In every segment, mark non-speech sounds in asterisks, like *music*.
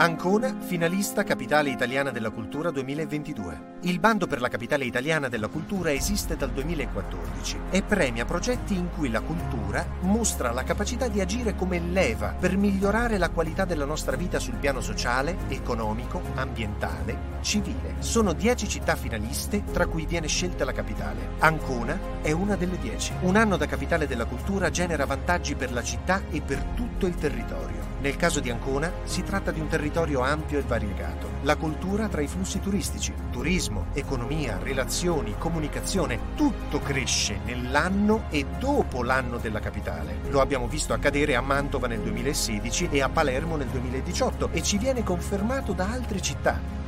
Ancona, finalista Capitale Italiana della Cultura 2022. Il bando per la Capitale Italiana della Cultura esiste dal 2014 e premia progetti in cui la cultura mostra la capacità di agire come leva per migliorare la qualità della nostra vita sul piano sociale, economico, ambientale, civile. Sono 10 città finaliste tra cui viene scelta la capitale. Ancona è una delle 10. Un anno da Capitale della Cultura genera vantaggi per la città e per tutto il territorio. Nel caso di Ancona si tratta di un territorio ampio e variegato. La cultura tra i flussi turistici, turismo, economia, relazioni, comunicazione, tutto cresce nell'anno e dopo l'anno della capitale. Lo abbiamo visto accadere a Mantova nel 2016 e a Palermo nel 2018 e ci viene confermato da altre città.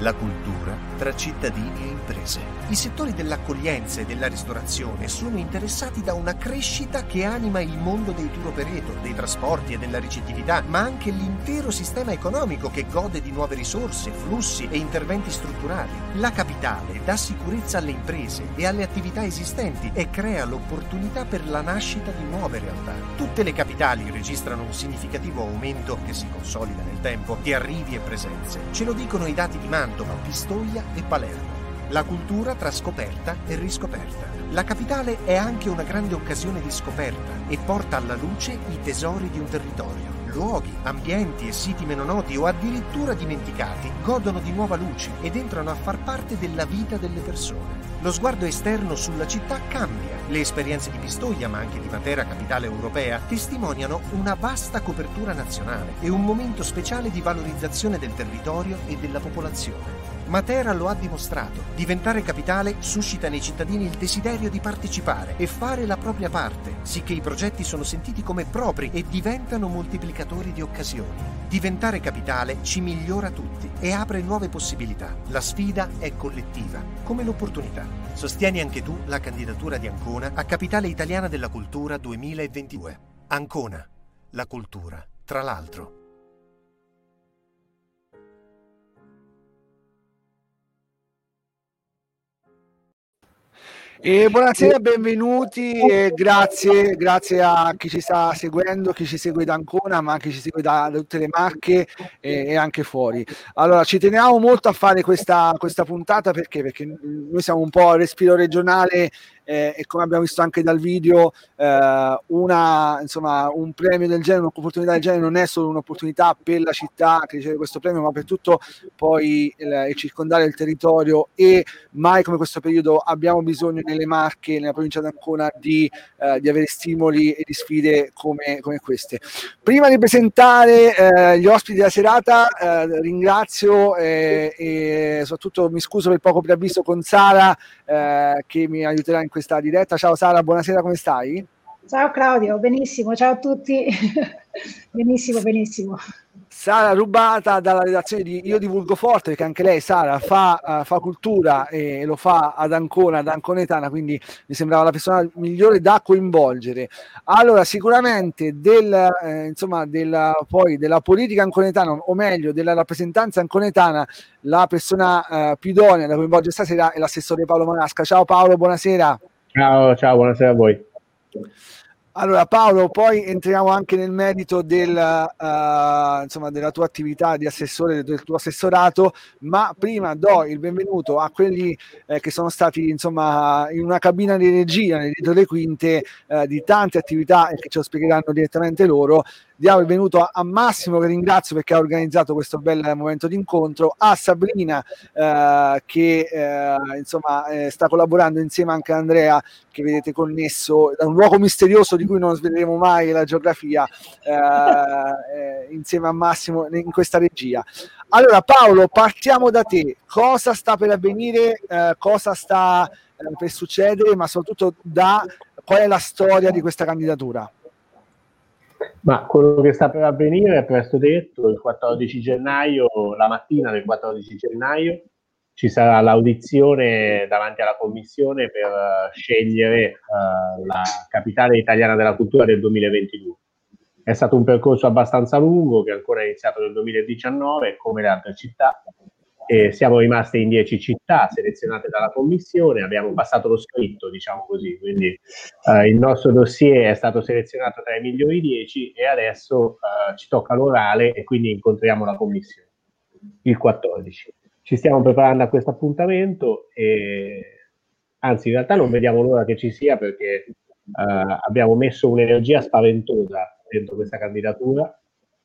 La cultura tra cittadini e imprese. I settori dell'accoglienza e della ristorazione sono interessati da una crescita che anima il mondo dei tour operator, dei trasporti e della ricettività, ma anche l'intero sistema economico che gode di nuove risorse, flussi e interventi strutturali. La capitale dà sicurezza alle imprese e alle attività esistenti e crea l'opportunità per la nascita di nuove realtà. Tutte le capitali registrano un significativo aumento che si consolida nel tempo di arrivi e presenze. Ce lo dicono i dati di Mantova Mantova, Pistoia e Palermo. La cultura tra scoperta e riscoperta. La capitale è anche una grande occasione di scoperta e porta alla luce i tesori di un territorio. Luoghi, ambienti e siti meno noti o addirittura dimenticati godono di nuova luce ed entrano a far parte della vita delle persone. Lo sguardo esterno sulla città cambia. Le esperienze di Pistoia, ma anche di Matera, capitale europea, testimoniano una vasta copertura nazionale e un momento speciale di valorizzazione del territorio e della popolazione. Matera lo ha dimostrato. Diventare capitale suscita nei cittadini il desiderio di partecipare e fare la propria parte, sicché i progetti sono sentiti come propri e diventano moltiplicatori di occasioni. Diventare capitale ci migliora tutti e apre nuove possibilità. La sfida è collettiva, come l'opportunità. Sostieni anche tu la candidatura di Ancona a Capitale Italiana della Cultura 2022. Ancona, la cultura, tra l'altro. E buonasera, benvenuti e grazie, grazie a chi ci sta seguendo, chi ci segue da Ancona, ma chi ci segue da, da tutte le Marche e, e, anche fuori. Allora, ci teniamo molto a fare questa, questa puntata perché? perché noi siamo un po' a respiro regionale eh, e come abbiamo visto anche dal video, eh, una, insomma, un premio del genere, un'opportunità del genere non è solo un'opportunità per la città che riceve questo premio, ma per tutto poi il, il circondare il territorio e mai come questo periodo abbiamo bisogno nelle Marche, nella provincia d'Ancona, di, eh, di avere stimoli e di sfide come, come queste. Prima di presentare eh, gli ospiti della serata, eh, ringrazio eh, e soprattutto mi scuso per il poco preavviso con Sara che mi aiuterà in questa diretta. Ciao Sara, buonasera, come stai? Ciao Claudio, benissimo, ciao a tutti. *laughs* benissimo, benissimo. Sara rubata dalla redazione di Io Divulgo Forte, perché anche lei, Sara, fa, uh, fa cultura e lo fa ad Ancona, ad Anconetana, quindi mi sembrava la persona migliore da coinvolgere. Allora, sicuramente del, eh, insomma, della, poi della politica anconetana, o meglio, della rappresentanza anconetana, la persona uh, più idonea da coinvolgere stasera è l'assessore Paolo Manasca. Ciao Paolo, buonasera. Ciao, ciao, buonasera a voi. Allora Paolo, poi entriamo anche nel merito del, uh, insomma, della tua attività di assessore, del tuo assessorato, ma prima do il benvenuto a quelli eh, che sono stati insomma, in una cabina di regia dietro le quinte eh, di tante attività e che ce lo spiegheranno direttamente loro diamo il benvenuto a, a, Massimo che ringrazio perché ha organizzato questo bel momento di incontro, a Sabrina eh, che eh, insomma eh, sta collaborando insieme anche a Andrea che vedete connesso da un luogo misterioso di cui non sveleremo mai la geografia eh, eh, insieme a Massimo in questa regia. Allora Paolo, partiamo da te. Cosa sta per avvenire? Eh, cosa sta per succedere? Ma soprattutto da qual è la storia di questa candidatura? Ma quello che sta per avvenire è presto detto, il 14 gennaio, la mattina del 14 gennaio, ci sarà l'audizione davanti alla Commissione per uh, scegliere uh, la capitale italiana della cultura del 2022. È stato un percorso abbastanza lungo che ancora è iniziato nel 2019 come le altre città e siamo rimasti in 10 città selezionate dalla commissione, abbiamo passato lo scritto, diciamo così, quindi eh, il nostro dossier è stato selezionato tra i migliori 10 e adesso eh, ci tocca l'orale e quindi incontriamo la commissione il 14. Ci stiamo preparando a questo appuntamento e anzi in realtà non vediamo l'ora che ci sia perché eh, abbiamo messo un'energia spaventosa dentro questa candidatura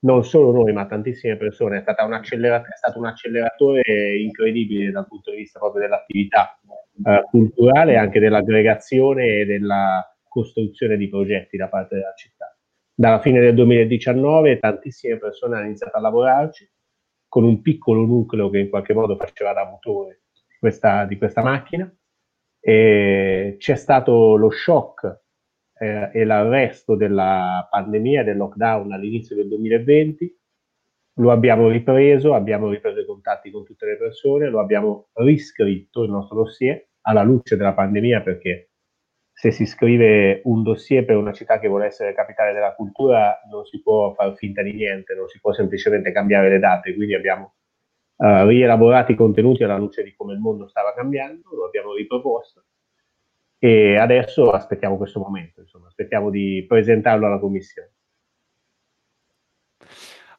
non solo noi, ma tantissime persone, è, stata è stato un acceleratore incredibile dal punto di vista proprio dell'attività eh, culturale e anche dell'aggregazione e della costruzione di progetti da parte della città. Dalla fine del 2019 tantissime persone hanno iniziato a lavorarci con un piccolo nucleo che in qualche modo faceva da motore questa, di questa macchina e c'è stato lo shock eh, e l'arresto della pandemia, del lockdown all'inizio del 2020, lo abbiamo ripreso, abbiamo ripreso i contatti con tutte le persone, lo abbiamo riscritto il nostro dossier alla luce della pandemia perché se si scrive un dossier per una città che vuole essere capitale della cultura non si può far finta di niente, non si può semplicemente cambiare le date, quindi abbiamo uh, rielaborato i contenuti alla luce di come il mondo stava cambiando, lo abbiamo riproposto e adesso aspettiamo questo momento, insomma, aspettiamo di presentarlo alla Commissione.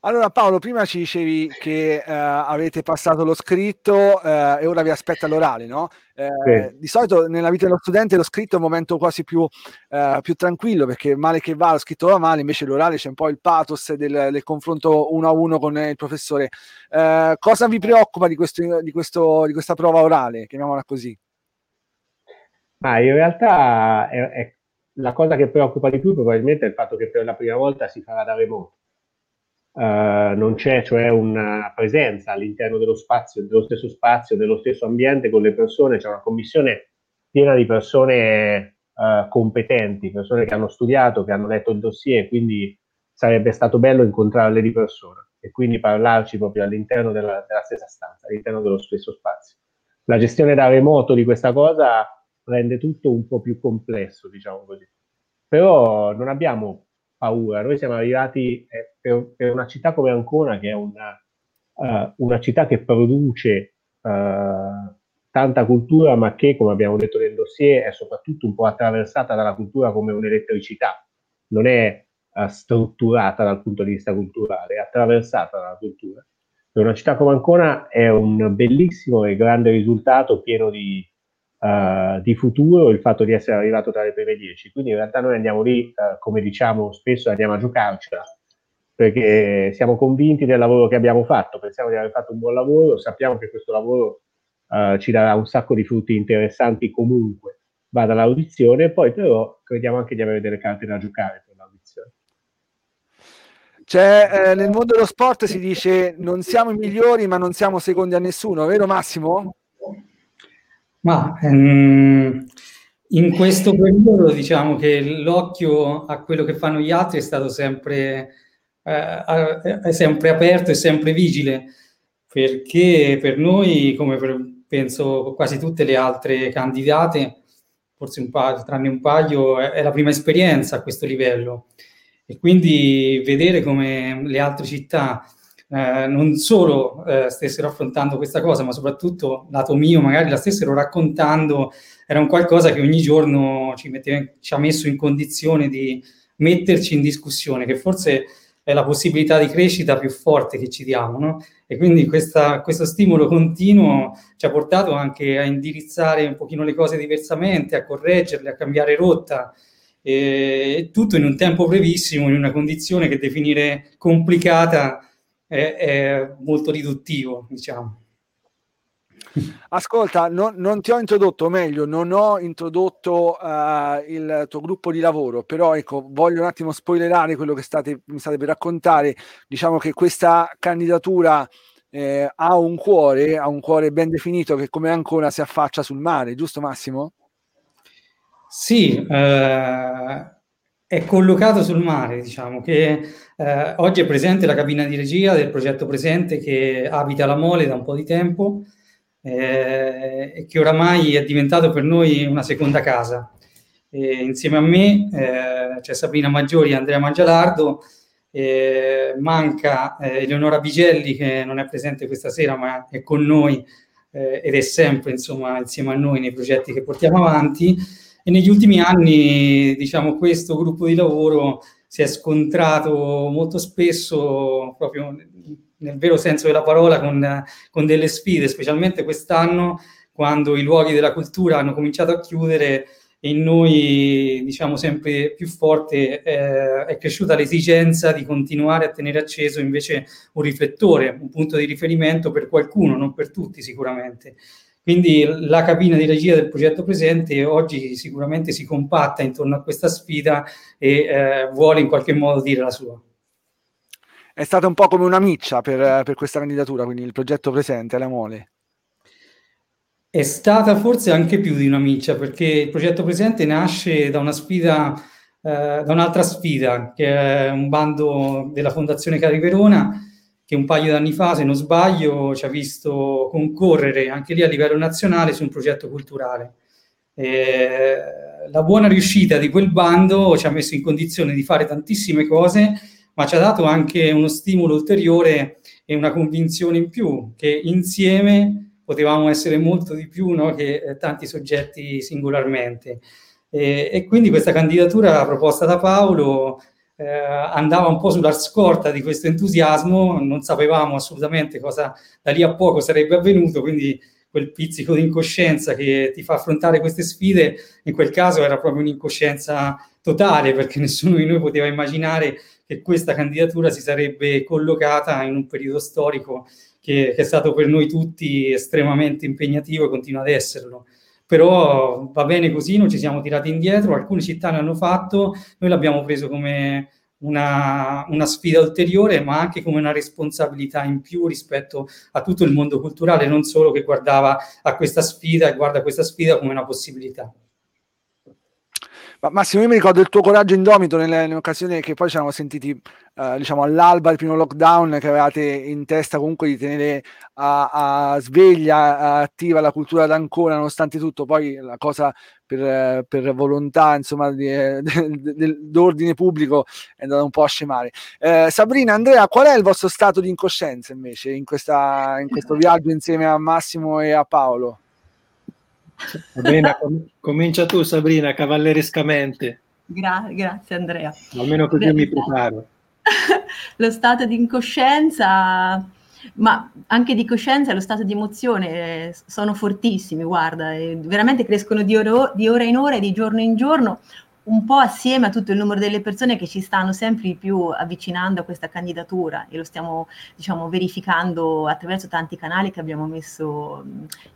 Allora Paolo, prima ci dicevi che eh, avete passato lo scritto eh, e ora vi aspetta l'orale, no? Eh, sì. Di solito nella vita dello studente lo scritto è un momento quasi più, eh, più, tranquillo perché male che va, lo scritto va male, invece l'orale c'è un po' il pathos del, del confronto uno a uno con il professore. Eh, cosa vi preoccupa di, questo, di, questo, di questa prova orale, chiamiamola così? Ma in realtà è, è la cosa che preoccupa di più probabilmente è il fatto che per la prima volta si farà da remoto. Uh, non c'è cioè una presenza all'interno dello spazio, dello stesso spazio, dello stesso ambiente con le persone, c'è una commissione piena di persone uh, competenti, persone che hanno studiato, che hanno letto il dossier, quindi sarebbe stato bello incontrarle di persona e quindi parlarci proprio all'interno della, della stessa stanza, all'interno dello stesso spazio. La gestione da remoto di questa cosa rende tutto un po' più complesso, diciamo così. Però non abbiamo paura, noi siamo arrivati eh, per, per, una città come Ancona, che è una, uh, una città che produce uh, tanta cultura, ma che, come abbiamo detto nel dossier, è soprattutto un po' attraversata dalla cultura come un'elettricità, non è uh, strutturata dal punto di vista culturale, è attraversata dalla cultura. Per una città come Ancona è un bellissimo e grande risultato pieno di uh, di futuro il fatto di essere arrivato tra le prime dieci. Quindi in realtà noi andiamo lì, uh, come diciamo spesso, andiamo a giocarcela, perché siamo convinti del lavoro che abbiamo fatto, pensiamo di aver fatto un buon lavoro, sappiamo che questo lavoro uh, ci darà un sacco di frutti interessanti comunque, vada l'audizione, poi però crediamo anche di avere delle carte da giocare per l'audizione. C'è, eh, nel mondo dello sport si dice non siamo i migliori ma non siamo secondi a nessuno, vero Massimo? Ma ehm, in questo periodo diciamo che l'occhio a quello che fanno gli altri è stato sempre, eh, è sempre aperto e sempre vigile, perché per noi, come per, penso quasi tutte le altre candidate, forse un paio, tranne un paio, è, è la prima esperienza a questo livello. E quindi vedere come le altre città eh, non solo eh, stessero affrontando questa cosa, ma soprattutto lato mio magari la stessero raccontando, era un qualcosa che ogni giorno ci, metteva, ci ha messo in condizione di metterci in discussione, che forse è la possibilità di crescita più forte che ci diamo, no? E quindi questa, questo stimolo continuo ci ha portato anche a indirizzare un pochino le cose diversamente, a correggerle, a cambiare rotta, e tutto in un tempo brevissimo, in una condizione che definire complicata è, è molto riduttivo, diciamo. Ascolta, non, non, ti ho introdotto, o meglio, non ho introdotto uh, il tuo gruppo di lavoro, però ecco, voglio un attimo spoilerare quello che state, mi state per raccontare. Diciamo che questa candidatura eh, ha un cuore, ha un cuore ben definito che come ancora si affaccia sul mare, giusto Massimo? Sì, eh, è collocato sul mare, diciamo che eh, oggi è presente la cabina di regia del progetto Presente che abita la Mole da un po' di tempo eh, e che oramai è diventato per noi una seconda casa. E insieme a me eh, c'è Sabrina Maggiori e Andrea Mangialardo manca eh, Eleonora Bigelli che non è presente questa sera ma è con noi eh, ed è sempre insomma insieme a noi nei progetti che portiamo avanti e negli ultimi anni diciamo questo gruppo di lavoro si è scontrato molto spesso proprio nel vero senso della parola con, con delle sfide specialmente quest'anno quando i luoghi della cultura hanno cominciato a chiudere e in noi, diciamo, sempre più forte eh, è cresciuta l'esigenza di continuare a tenere acceso invece un riflettore, un punto di riferimento per qualcuno, non per tutti sicuramente. Quindi la cabina di regia del progetto presente oggi sicuramente si compatta intorno a questa sfida e eh, vuole in qualche modo dire la sua. È stata un po' come una miccia per, per questa candidatura, quindi il progetto presente, la mole. È stata forse anche più di una miccia, perché il progetto presente nasce da una sfida, eh, da un'altra sfida, che è un bando della Fondazione Cari Verona, che un paio d'anni fa, se non sbaglio, ci ha visto concorrere anche lì a livello nazionale su un progetto culturale. Eh, la buona riuscita di quel bando ci ha messo in condizione di fare tantissime cose, ma ci ha dato anche uno stimolo ulteriore e una convinzione in più che insieme potevamo essere molto di più no, che eh, tanti soggetti singolarmente. E, e, quindi questa candidatura proposta da Paolo eh, andava un po' sulla scorta di questo entusiasmo, non sapevamo assolutamente cosa da lì a poco sarebbe avvenuto, quindi quel pizzico di incoscienza che ti fa affrontare queste sfide, in quel caso era proprio un'incoscienza totale, perché *laughs* nessuno di noi poteva immaginare che questa candidatura si sarebbe collocata in un periodo storico che, che, è stato per noi tutti estremamente impegnativo e continua ad esserlo. Però va bene così, non ci siamo tirati indietro, alcune città ne hanno fatto, noi l'abbiamo preso come una, una, sfida ulteriore, ma anche come una responsabilità in più rispetto a tutto il mondo culturale, non solo che guardava a questa sfida e guarda questa sfida come una possibilità. Ma Massimo, io mi ricordo il tuo coraggio indomito nell'occasione che poi ci eravamo sentiti, eh, diciamo, all'alba del primo lockdown, che avevate in testa comunque di tenere a, a sveglia, a attiva la cultura d'Ancona, nonostante tutto, poi la cosa per, per volontà, insomma, di, eh, *laughs* d'ordine pubblico è andata un po' a scemare. Eh, Sabrina, Andrea, qual è il vostro stato di incoscienza invece in, questa, in questo viaggio insieme a Massimo e a Paolo? Sabrina, com- comincia tu Sabrina, cavallerescamente. Gra- grazie Andrea. Almeno così Beh, mi preparo. *laughs* lo stato di incoscienza, ma anche di coscienza e lo stato di emozione eh, sono fortissimi, guarda, veramente crescono di, oro- di ora in ora e di giorno in giorno un po' assieme a tutto il numero delle persone che ci stanno sempre più avvicinando a questa candidatura e lo stiamo diciamo, verificando attraverso tanti canali che abbiamo messo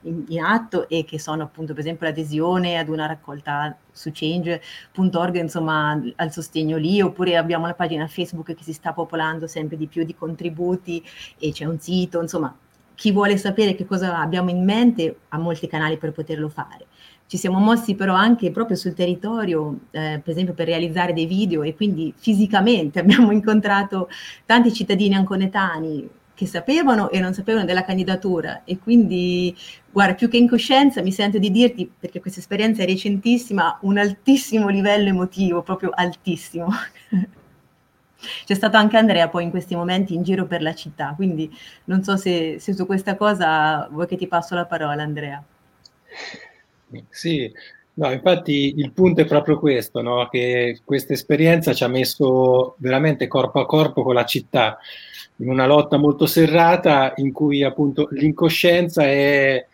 in, in, atto e che sono appunto per esempio l'adesione ad una raccolta su change.org insomma al sostegno lì oppure abbiamo la pagina Facebook che si sta popolando sempre di più di contributi e c'è un sito insomma chi vuole sapere che cosa abbiamo in mente ha molti canali per poterlo fare ci siamo mossi però anche proprio sul territorio, eh, per esempio per realizzare dei video e quindi fisicamente *laughs* abbiamo incontrato tanti cittadini anconetani che sapevano e non sapevano della candidatura. E quindi guarda più che in coscienza mi sento di dirti perché questa esperienza è recentissima un altissimo livello emotivo proprio altissimo. *laughs* C'è stato anche Andrea poi in questi momenti in giro per la città quindi non so se, se su questa cosa vuoi che ti passo la parola Andrea sì, no, infatti il punto è proprio questo, no? che questa esperienza ci ha messo veramente corpo a corpo con la città, in una lotta molto serrata in cui appunto l'incoscienza è,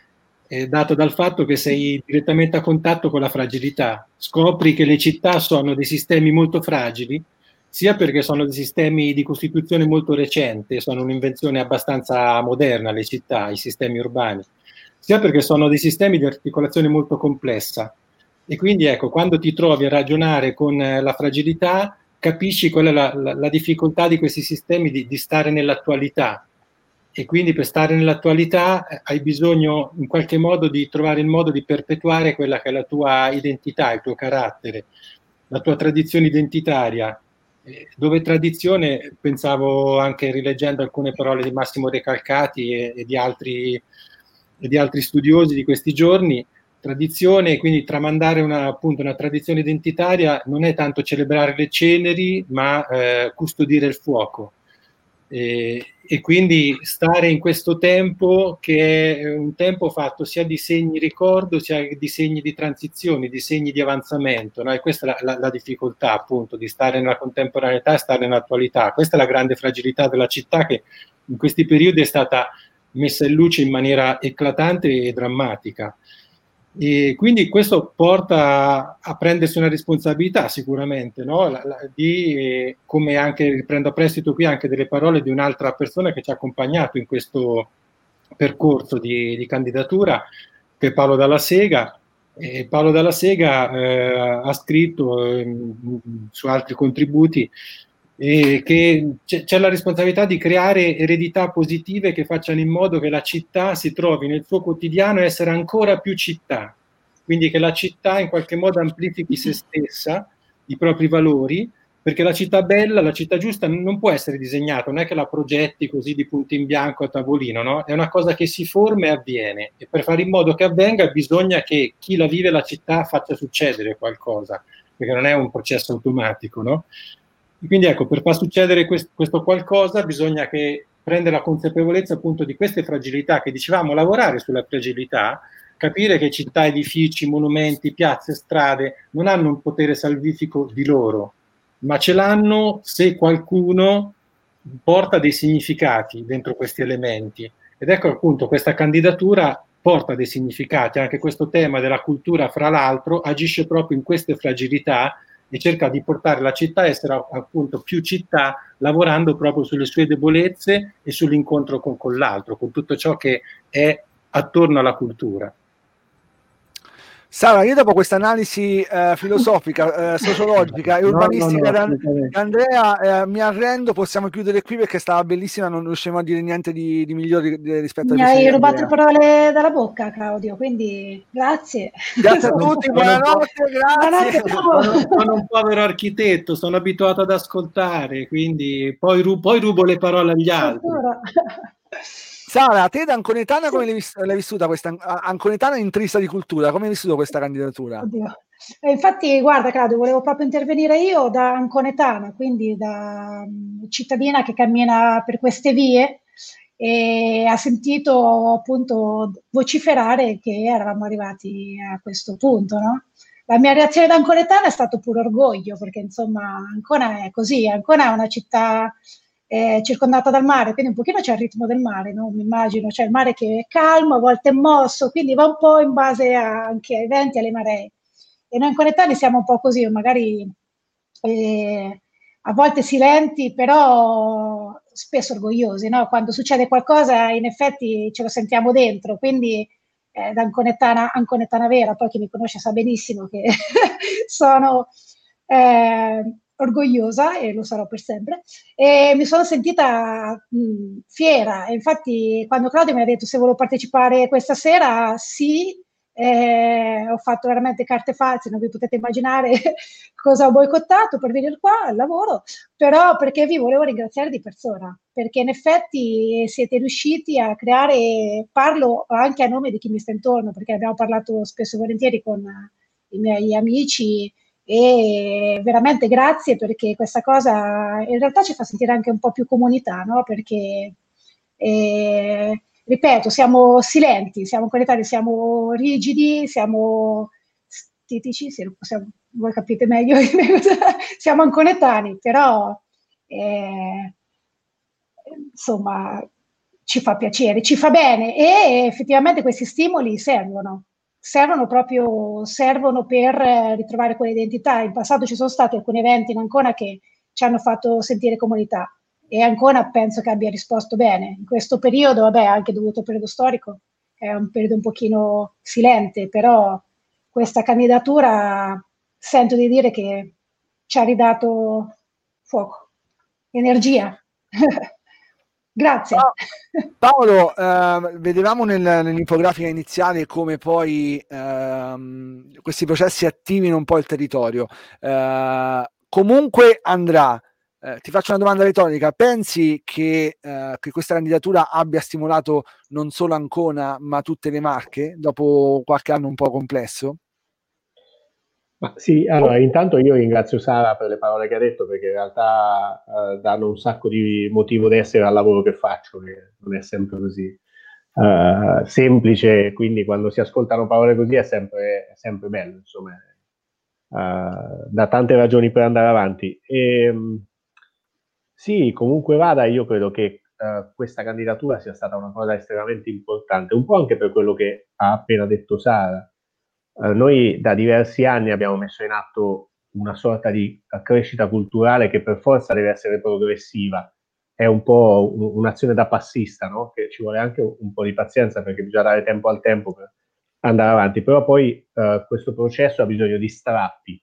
è data dal fatto che sei direttamente a contatto con la fragilità. Scopri che le città sono dei sistemi molto fragili, sia perché sono dei sistemi di costituzione molto recente, sono un'invenzione abbastanza moderna le città, i sistemi urbani sia perché sono dei sistemi di articolazione molto complessa. E quindi ecco, quando ti trovi a ragionare con eh, la fragilità, capisci qual è la, la, la difficoltà di questi sistemi di, di, stare nell'attualità. E quindi per stare nell'attualità eh, hai bisogno in qualche modo di trovare il modo di perpetuare quella che è la tua identità, il tuo carattere, la tua tradizione identitaria. Eh, dove tradizione, pensavo anche rileggendo alcune parole di Massimo Recalcati e, e di altri e di altri studiosi di questi giorni, tradizione, quindi tramandare una, appunto, una tradizione identitaria non è tanto celebrare le ceneri, ma eh, custodire il fuoco. E, e, quindi stare in questo tempo che è un tempo fatto sia di segni ricordo sia di segni di transizione, di segni di avanzamento. No? E questa è la, la, la, difficoltà appunto di stare nella contemporaneità e stare nell'attualità. Questa è la grande fragilità della città che in questi periodi è stata messa in luce in maniera eclatante e drammatica. E quindi questo porta a prendersi una responsabilità sicuramente, no? la, la, di, come anche riprendo a prestito qui anche delle parole di un'altra persona che ci ha accompagnato in questo percorso di, di candidatura, che è Paolo Dalla Sega. E Paolo Dalla Sega eh, ha scritto eh, su altri contributi e che c'è la responsabilità di creare eredità positive che facciano in modo che la città si trovi nel suo quotidiano essere ancora più città, quindi che la città in qualche modo amplifichi se stessa, i propri valori, perché la città bella, la città giusta non può essere disegnata, non è che la progetti così di punto in bianco a tavolino, no? è una cosa che si forma e avviene e per fare in modo che avvenga bisogna che chi la vive la città faccia succedere qualcosa, perché non è un processo automatico. No? Quindi ecco, per far succedere questo, questo qualcosa bisogna che prendere la consapevolezza appunto di queste fragilità che dicevamo, lavorare sulla fragilità, capire che città, edifici, monumenti, piazze, strade non hanno un potere salvifico di loro, ma ce l'hanno se qualcuno porta dei significati dentro questi elementi. Ed ecco appunto questa candidatura porta dei significati, anche questo tema della cultura fra l'altro agisce proprio in queste fragilità e cerca di portare la città a essere appunto più città, lavorando proprio sulle sue debolezze e sull'incontro con, con l'altro, con tutto ciò che è attorno alla cultura. Sara, io dopo questa analisi eh, filosofica, eh, sociologica e urbanistica no, no, no, da Andrea eh, mi arrendo, possiamo chiudere qui perché stava bellissima, non riusciamo a dire niente di, di migliore rispetto a Mi hai rubato le parole dalla bocca, Claudio, quindi grazie. Grazie a tutti, *laughs* buonanotte, grazie. Sono, sono, un povero architetto, sono abituato ad ascoltare, quindi poi, ru- poi rubo le parole agli altri. Sara, te da Anconetana come l'hai, vis- l'hai vissuta questa Anconetana intrisa di cultura? Come hai vissuto questa candidatura? Eh, infatti, guarda Claudio, volevo proprio intervenire io da Anconetana, quindi da um, cittadina che cammina per queste vie e ha sentito appunto vociferare che eravamo arrivati a questo punto, no? La mia reazione da Anconetana è stato pure orgoglio, perché insomma Ancona è così, Ancona è una città eh, circondata dal mare, quindi un pochino c'è il ritmo del mare, no? mi immagino, c'è il mare che è calmo, a volte è mosso, quindi va un po' in base a, anche ai venti e alle maree. E noi in Conettani siamo un po' così, magari eh, a volte silenti, però spesso orgogliosi, no? quando succede qualcosa in effetti ce lo sentiamo dentro, quindi eh, da Anconettana, Anconettana vera, poi chi mi conosce sa benissimo che *laughs* sono... Eh, orgogliosa e lo sarò per sempre e mi sono sentita mh, fiera. E infatti quando Claudio mi ha detto se volevo partecipare questa sera sì. Eh, ho fatto veramente carte false non vi potete immaginare *laughs* cosa ho boicottato per venire qua al lavoro però perché vi volevo ringraziare di persona perché in effetti siete riusciti a creare parlo anche a nome di chi mi sta intorno perché abbiamo parlato spesso e volentieri con i miei amici e veramente grazie perché questa cosa in realtà ci fa sentire anche un po' più comunità, no? Perché, eh, ripeto, siamo silenti, siamo connettati, siamo rigidi, siamo stitici, se possiamo, voi capite meglio, *laughs* siamo anconetani, però eh, insomma ci fa piacere, ci fa bene e effettivamente questi stimoli servono servono proprio servono per eh, ritrovare quell'identità. In passato ci sono stati alcuni eventi in Ancona che ci hanno fatto sentire comunità e Ancona penso che abbia risposto bene. In questo periodo, vabbè, anche dovuto al periodo storico, è un periodo un pochino silente, però questa candidatura sento di dire che ci ha ridato fuoco, energia. *laughs* Grazie. Paolo, *laughs* eh, vedevamo nel, nell'infografica iniziale come poi ehm, questi processi attivino un po' il territorio. Eh, comunque andrà. Eh, ti faccio una domanda retorica. Pensi che, eh, che, questa candidatura abbia stimolato non solo Ancona, ma tutte le marche dopo qualche anno un po' complesso? Ma sì, allora intanto io ringrazio Sara per le parole che ha detto perché in realtà eh, danno un sacco di motivo d'essere al lavoro che faccio, che non è sempre così uh, semplice, quindi quando si ascoltano parole così è sempre, è sempre bello, insomma, uh, da tante ragioni per andare avanti. E, um, sì, comunque vada, io credo che uh, questa candidatura sia stata una cosa estremamente importante, un po' anche per quello che ha appena detto Sara. Noi da diversi anni abbiamo messo in atto una sorta di crescita culturale che per forza deve essere progressiva. È un po' un'azione da passista, no? che ci vuole anche un po' di pazienza perché bisogna dare tempo al tempo per andare avanti, però poi uh, questo processo ha bisogno di strappi,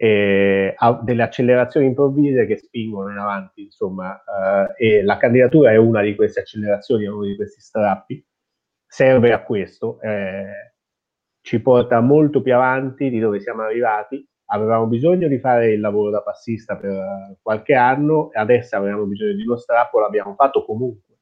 e ha delle accelerazioni improvvise che spingono in avanti, insomma, uh, e la candidatura è una di queste accelerazioni, è uno di questi strappi, serve a questo, eh, ci porta molto più avanti di dove siamo arrivati avevamo bisogno di fare il lavoro da passista per qualche anno e adesso avevamo bisogno di uno strappo, l'abbiamo fatto comunque.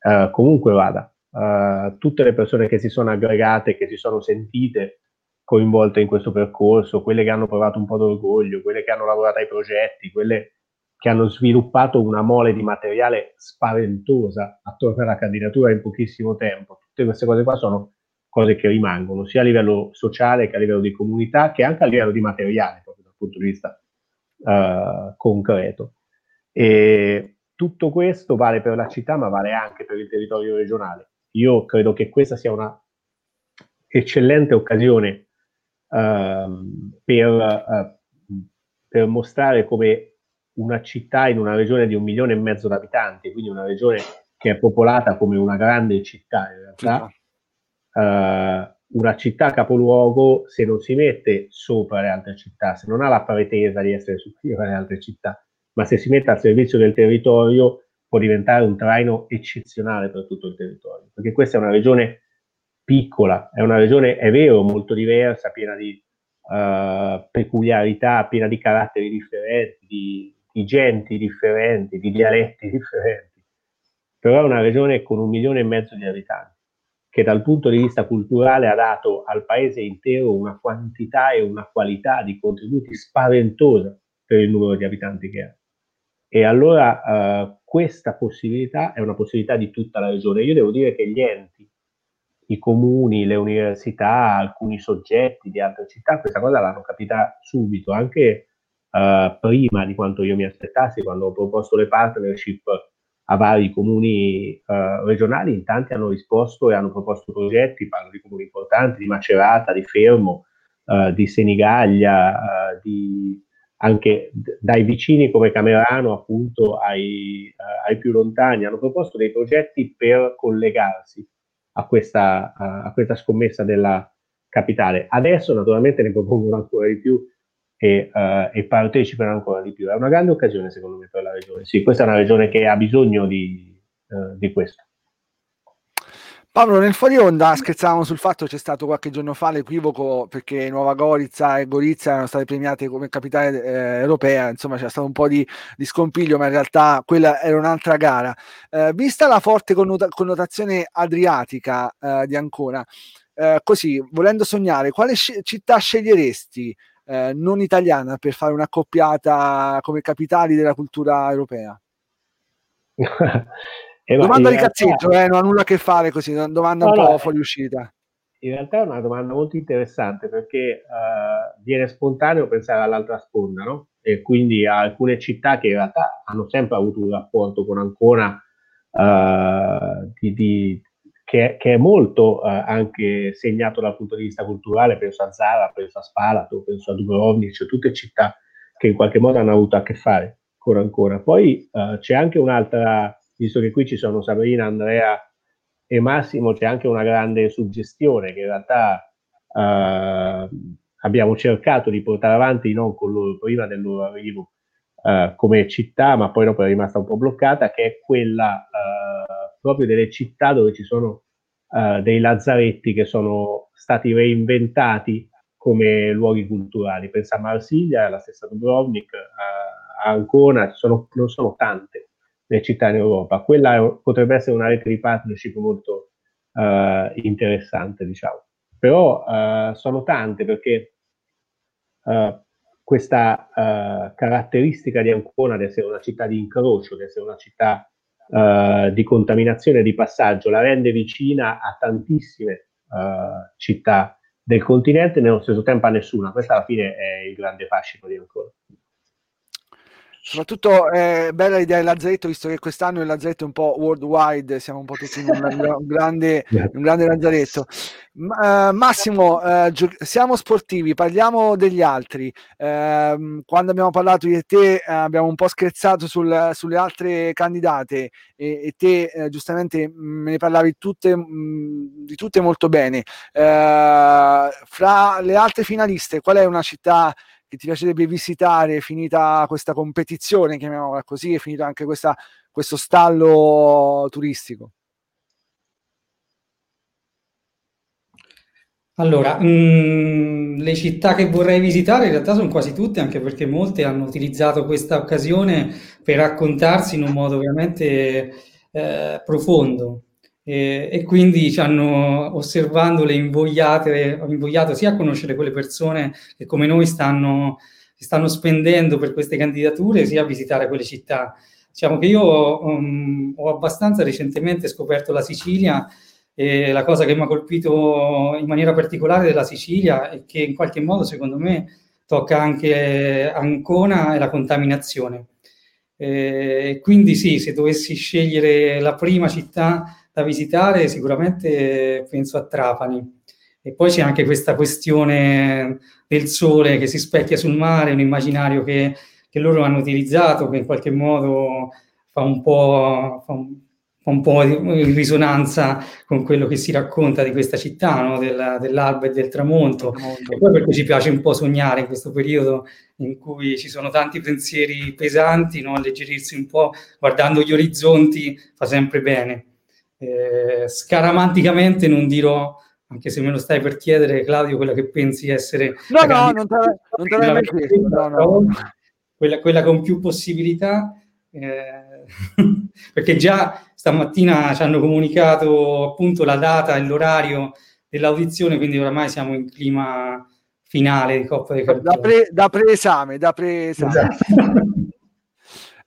Uh, comunque vada. Uh, tutte le persone che si sono aggregate, che si sono sentite coinvolte in questo percorso, quelle che hanno provato un po' d'orgoglio, quelle che hanno lavorato ai progetti, quelle che hanno sviluppato una mole di materiale spaventosa attorno alla candidatura in pochissimo tempo. Tutte queste cose qua sono cose che rimangono sia a livello sociale che a livello di comunità che anche a livello di materiale, proprio dal punto di vista uh, concreto. E tutto questo vale per la città, ma vale anche per il territorio regionale. Io credo che questa sia una eccellente occasione uh, per, uh, per mostrare come una città in una regione di un milione e mezzo di abitanti, quindi una regione che è popolata come una grande città in realtà, uh, una città capoluogo se non si mette sopra le altre città, se non ha la pretesa di essere superiore alle altre città, ma se si mette al servizio del territorio può diventare un traino eccezionale per tutto il territorio, perché questa è una regione piccola, è una regione, è vero, molto diversa, piena di uh, peculiarità, piena di caratteri differenti, di, di genti differenti, di dialetti *laughs* differenti, però è una regione con un milione e mezzo di abitanti che dal punto di vista culturale ha dato al paese intero una quantità e una qualità di contributi spaventosa per il numero di abitanti che ha. E allora uh, questa possibilità è una possibilità di tutta la regione. Io devo dire che gli enti, i comuni, le università, alcuni soggetti di altre città, questa cosa l'hanno capita subito, anche uh, prima di quanto io mi aspettassi, quando ho proposto le partnership a vari comuni eh, regionali, in tanti hanno risposto e hanno proposto progetti, parlo di comuni importanti, di Macerata, di Fermo, eh, di Senigallia, eh, di, anche dai vicini come Camerano appunto ai, eh, ai, più lontani, hanno proposto dei progetti per collegarsi a questa, a questa scommessa della capitale. Adesso naturalmente ne propongono ancora di più e, uh, e, partecipano ancora di più. È una grande occasione secondo me per la regione. Sì, questa è una regione che ha bisogno di, uh, di questo. Paolo, nel fuori onda scherzavamo sul fatto che c'è stato qualche giorno fa l'equivoco perché Nuova Gorizia e Gorizia erano state premiate come capitale eh, europea, insomma c'è stato un po' di, di, scompiglio, ma in realtà quella era un'altra gara. Eh, vista la forte connota- connotazione adriatica eh, di Ancona, eh, così volendo sognare, quale sc- città sceglieresti eh, non italiana per fare una coppiata come capitali della cultura europea? *laughs* eh, domanda di realtà... cazzetto, eh, non ha nulla a che fare così, domanda no, un po' no, fuori uscita. In realtà è una domanda molto interessante perché uh, viene spontaneo pensare all'altra sponda, no? E quindi a alcune città che in realtà hanno sempre avuto un rapporto con Ancona uh, di, di, che, che è molto eh, anche segnato dal punto di vista culturale, penso a Zara, penso a Spalato, penso a Dubrovnik, cioè tutte città che in qualche modo hanno avuto a che fare ancora ancora. Poi eh, c'è anche un'altra, visto che qui ci sono Sabrina, Andrea e Massimo, c'è anche una grande suggestione che in realtà eh, abbiamo cercato di portare avanti non con loro prima del loro arrivo eh, come città, ma poi dopo è rimasta un po' bloccata, che è quella eh, proprio delle città dove ci sono uh, dei lazzaretti che sono stati reinventati come luoghi culturali. Pensa a Marsiglia, alla stessa Dubrovnik, a, Ancona, sono, non sono tante le città in Europa. Quella potrebbe essere una rete di partnership molto uh, interessante, diciamo. Però uh, sono tante perché uh, questa caratteristica di Ancona di essere una città di incrocio, di essere una città di contaminazione di passaggio, la rende vicina a tantissime città del continente nello stesso tempo a nessuna. Questa alla fine è il grande fascino di Ancona. Soprattutto è bella l'idea del Lazzaretto, visto che quest'anno il Lazzaretto è un po' worldwide, siamo un po' tutti in un, un, grande, un grande Lazzaretto. Uh, Massimo, uh, gio- siamo sportivi, parliamo degli altri. Uh, quando abbiamo parlato di te abbiamo un po' scherzato sul, sulle altre candidate e, e te giustamente me ne parlavi tutte, mh, di tutte molto bene. fra le altre finaliste, qual è una città che ti piacerebbe visitare finita questa competizione, chiamiamola così, e finito anche questa, questo stallo turistico? Allora, mh, mm, le città che vorrei visitare in realtà sono quasi tutte, anche perché molte hanno utilizzato questa occasione per raccontarsi in un modo veramente eh, profondo e, e quindi ci hanno, osservandole, invogliato sia a conoscere quelle persone che come noi stanno, stanno spendendo per queste candidature, sia a visitare quelle città. Diciamo che io um, ho abbastanza recentemente scoperto la Sicilia e la cosa che mi ha colpito in maniera particolare della Sicilia è che in qualche modo, secondo me, tocca anche Ancona e la contaminazione. E quindi sì, se dovessi scegliere la prima città da visitare sicuramente penso a Trapani. E poi c'è anche questa questione del sole che si specchia sul mare, un immaginario che, che loro hanno utilizzato, che in qualche modo fa un po', fa un, un po in risonanza con quello che si racconta di questa città, no? Del, dell'alba e del tramonto. tramonto. E poi perché ci piace un po' sognare in questo periodo in cui ci sono tanti pensieri pesanti, no? alleggerirsi un po' guardando gli orizzonti fa sempre bene. Eh, scaramanticamente non dirò, anche se me lo stai per chiedere, Claudio, quella che pensi essere... No, no, non te l'avrei chiesto. No, no. Quella, quella, con più possibilità, eh, *laughs* perché già stamattina ci hanno comunicato appunto la data e l'orario dell'audizione, quindi oramai siamo in clima finale di Coppa dei Campioni. Da, pre, da preesame, da preesame. Esatto.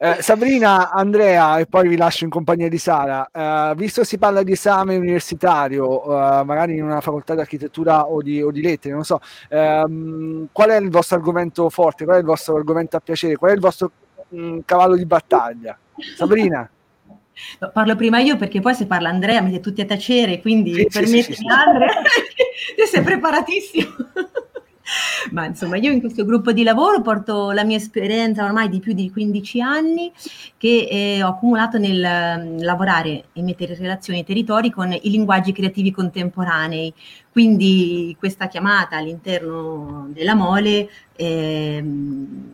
Eh, Sabrina, Andrea, e poi vi lascio in compagnia di Sara. Eh, visto che si parla di esame universitario, eh, magari in una facoltà di architettura o di, o di lettere, non so, ehm, qual è il vostro argomento forte? Qual è il vostro argomento a piacere? Qual è il vostro mh, mm, cavallo di battaglia? Sabrina? No, parlo prima io perché poi se parla Andrea mi siete tutti a tacere, quindi sì, permettimi sì, sì, Andrea, *laughs* sei preparatissimo. *laughs* Ma insomma, io in questo gruppo di lavoro porto la mia esperienza ormai di più di 15 anni che eh, ho accumulato nel um, lavorare e mettere in relazione i territori con i linguaggi creativi contemporanei. Quindi questa chiamata all'interno della mole eh,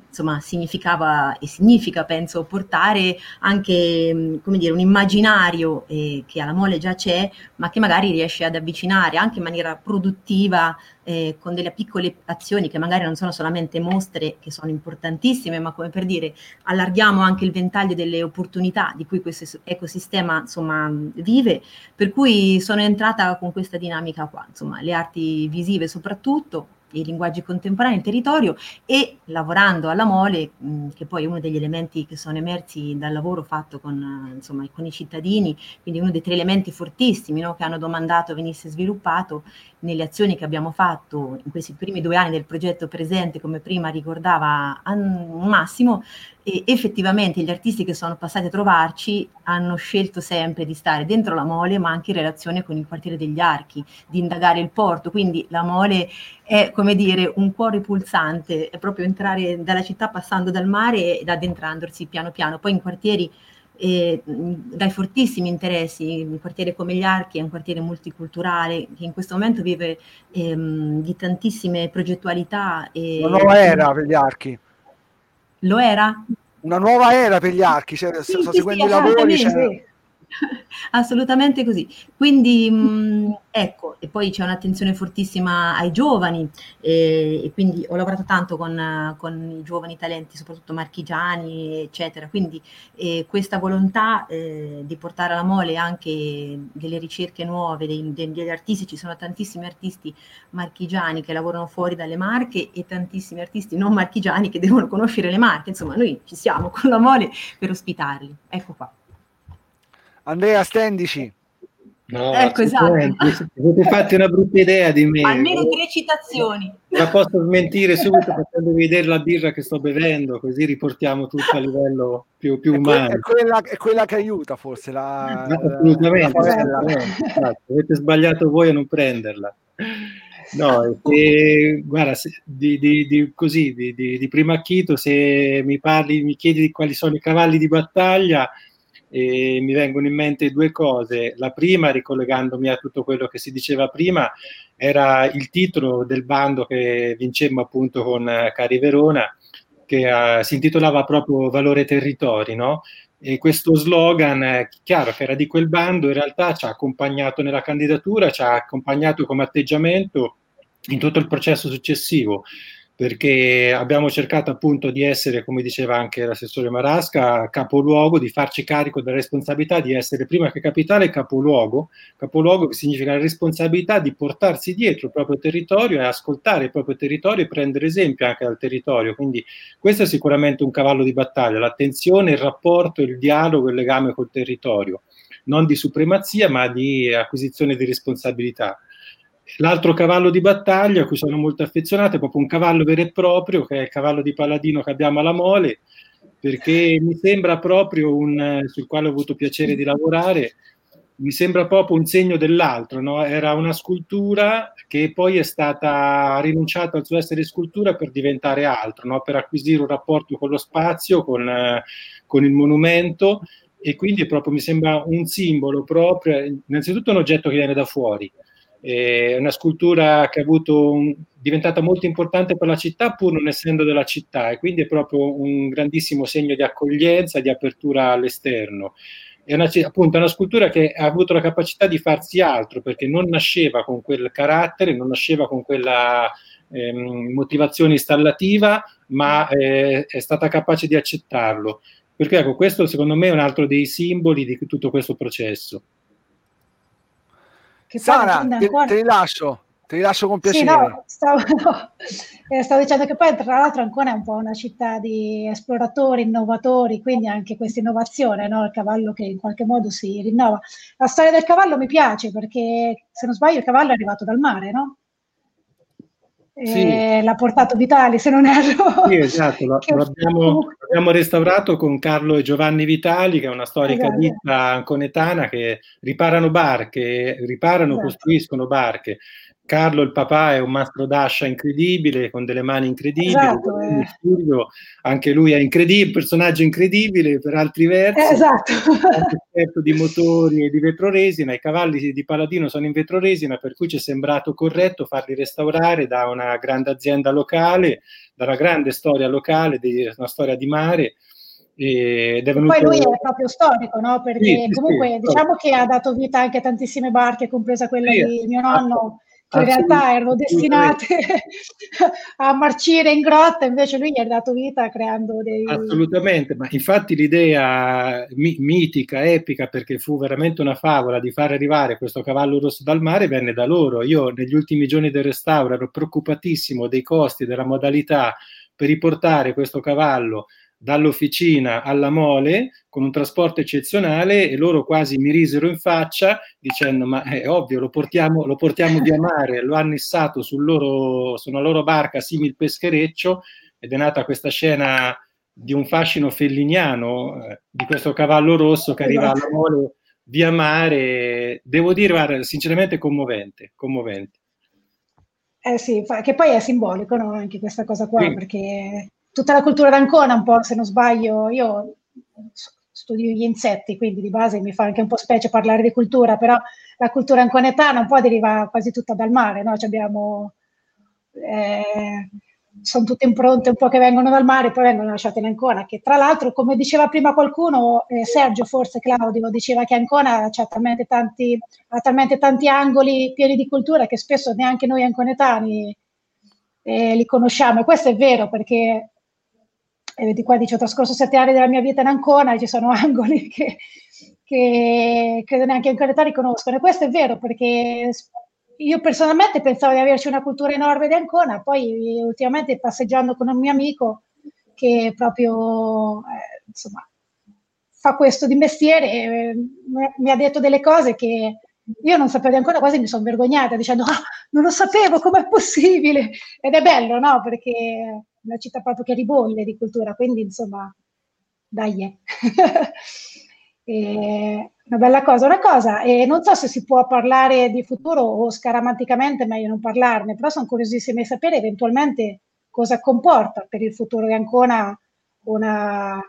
insomma, significava e significa, penso, portare anche come dire, un immaginario eh, che alla mole già c'è, ma che magari riesce ad avvicinare anche in maniera produttiva eh, con delle piccole azioni che magari non sono solamente mostre, che sono importantissime, ma come per dire allarghiamo anche il ventaglio delle opportunità di cui questo ecosistema insomma, vive, per cui sono entrata con questa dinamica qua, insomma, le arti visive soprattutto, i linguaggi contemporanei, il territorio e lavorando alla mole, mh, che poi è uno degli elementi che sono emersi dal lavoro fatto con, insomma, con i cittadini, quindi uno dei tre elementi fortissimi no, che hanno domandato venisse sviluppato nelle azioni che abbiamo fatto in questi primi due anni del progetto presente, come prima ricordava Massimo, effettivamente gli artisti che sono passati a trovarci hanno scelto sempre di stare dentro la mole, ma anche in relazione con il quartiere degli archi, di indagare il porto. Quindi la mole è come dire un cuore pulsante, è proprio entrare dalla città passando dal mare ed addentrandosi piano piano. Poi in quartieri eh, dai fortissimi interessi, un quartiere come gli Archi è un quartiere multiculturale che in questo momento vive ehm, di tantissime progettualità. E, Una nuova era per gli Archi. Lo era? Una nuova era per gli archi, cioè, sì, sto sì, seguendo sì, i lavori. Cioè... *laughs* Assolutamente così. Quindi mh, ecco, e poi c'è un'attenzione fortissima ai giovani e, e quindi ho lavorato tanto con, con, i giovani talenti, soprattutto marchigiani, eccetera. Quindi eh, questa volontà eh, di portare alla mole anche delle ricerche nuove, dei, degli artisti, ci sono tantissimi artisti marchigiani che lavorano fuori dalle marche e tantissimi artisti non marchigiani che devono conoscere le marche. Insomma, noi ci siamo con la mole per ospitarli. Ecco qua. Andrea, stendici. No, ecco, esatto. Avete fatto una brutta idea di me. Almeno tre citazioni. La posso smentire subito facendo vedere la birra che sto bevendo, così riportiamo tutto a livello più, più umano. È, quella, è quella che aiuta forse la... Assolutamente. La esatto. Avete sbagliato voi a non prenderla. No, e, guarda, se, di, di, di, così, di, di primo acchito, se mi parli, mi chiedi quali sono i cavalli di battaglia, e mi vengono in mente due cose. La prima, ricollegandomi a tutto quello che si diceva prima, era il titolo del bando che vincemmo appunto con Cari Verona, che uh, si intitolava proprio Valore Territori, no? E questo slogan, chiaro che era di quel bando, in realtà ci ha accompagnato nella candidatura, ci ha accompagnato come atteggiamento in tutto il processo successivo perché abbiamo cercato appunto di essere, come diceva anche l'assessore Marasca, capoluogo, di farci carico della responsabilità di essere prima che capitale capoluogo, capoluogo che significa la responsabilità di portarsi dietro il proprio territorio e ascoltare il proprio territorio e prendere esempio anche dal territorio. Quindi questo è sicuramente un cavallo di battaglia, l'attenzione, il rapporto, il dialogo, il legame col territorio, non di supremazia ma di acquisizione di responsabilità. L'altro cavallo di battaglia a cui sono molto affezionato è proprio un cavallo vero e proprio, che è il cavallo di Paladino che abbiamo alla Mole, perché mi sembra proprio un, sul quale ho avuto piacere di lavorare, mi sembra proprio un segno dell'altro, no? era una scultura che poi è stata rinunciata al suo essere scultura per diventare altro, no? per acquisire un rapporto con lo spazio, con, con il monumento e quindi proprio mi sembra un simbolo proprio, innanzitutto un oggetto che viene da fuori, è una scultura che è un, diventata molto importante per la città pur non essendo della città e quindi è proprio un grandissimo segno di accoglienza, di apertura all'esterno. È una, appunto una scultura che ha avuto la capacità di farsi altro perché non nasceva con quel carattere, non nasceva con quella ehm, motivazione installativa, ma eh, è stata capace di accettarlo. Perché ecco, questo secondo me è un altro dei simboli di tutto questo processo. Che Sara, te, te rilascio, ti rilascio con piacere. Sì, no, stavo, no, *laughs* eh, stavo, dicendo che poi tra l'altro Ancona è un po' una città di esploratori, innovatori, quindi anche questa innovazione, no? il cavallo che in qualche modo si rinnova. La storia del cavallo mi piace perché se non sbaglio il cavallo è arrivato dal mare, no? Sì. l'ha portato Vitali se non erro. Sì, esatto, lo, *laughs* lo abbiamo, abbiamo, restaurato con Carlo e Giovanni Vitali, che è una storica esatto. ditta anconetana che riparano barche, riparano, esatto. costruiscono barche. Carlo, il papà, è un mastro d'ascia incredibile, con delle mani incredibili. Esatto, eh. Studio, anche lui è incredibile, un personaggio incredibile per altri versi. Eh, esatto. esperto di motori e di vetroresina. I cavalli di Paladino sono in vetroresina, per cui ci è sembrato corretto farli restaurare da una grande azienda locale, dalla grande storia locale, di, una storia di mare. Ed è venuto... Poi lui è proprio storico, no? Perché sì, comunque sì, diciamo che ha dato vita anche a tantissime barche, compresa quella di mio nonno in realtà erano destinate *laughs* a marcire in grotta, invece lui gli ha dato vita creando dei... Assolutamente, ma infatti l'idea mi- mitica, epica, perché fu veramente una favola di far arrivare questo cavallo rosso dal mare, venne da loro. Io negli ultimi giorni del restauro ero preoccupatissimo dei costi, della modalità per riportare questo cavallo dall'officina alla mole con un trasporto eccezionale e loro quasi mi risero in faccia dicendo ma è ovvio lo portiamo, lo portiamo via mare, lo hanno issato sul loro, sulla loro barca simil peschereccio ed è nata questa scena di un fascino felliniano eh, di questo cavallo rosso che arriva alla mole via mare, devo dire guarda, sinceramente commovente, commovente. Eh sì, che poi è simbolico no? anche questa cosa qua, sì. perché tutta la cultura d'Ancona, un po' se non sbaglio, io studio gli insetti, quindi di base mi fa anche un po' specie parlare di cultura, però la cultura anconetana un po' deriva quasi tutta dal mare, no? Cioè abbiamo eh, sono tutte impronte un po' che vengono dal mare, poi vengono lasciate in Ancona, che tra l'altro, come diceva prima qualcuno, eh, Sergio, forse Claudio, diceva che Ancona talmente tanti, ha talmente tanti angoli pieni di cultura che spesso neanche noi anconetani eh, li conosciamo. E questo è vero perché, eh, di qua dice, ho trascorso sette anni della mia vita in Ancona e ci sono *laughs* angoli che, che credo neanche gli anconetani conoscono. E questo è vero perché io personalmente pensavo di averci una cultura enorme di Ancona, poi ultimamente passeggiando con un mio amico che proprio eh, insomma, fa questo di mestiere, eh, mi ha detto delle cose che io non sapevo ancora, quasi mi sono vergognata dicendo ah, non lo sapevo, com'è possibile? Ed è bello, no? Perché una città proprio che ribolle di cultura, quindi insomma, dai. *laughs* E una bella cosa, una cosa, e non so se si può parlare di futuro o scaramanticamente meglio non parlarne, però sono curiosissima di sapere eventualmente cosa comporta per il futuro di Ancona una...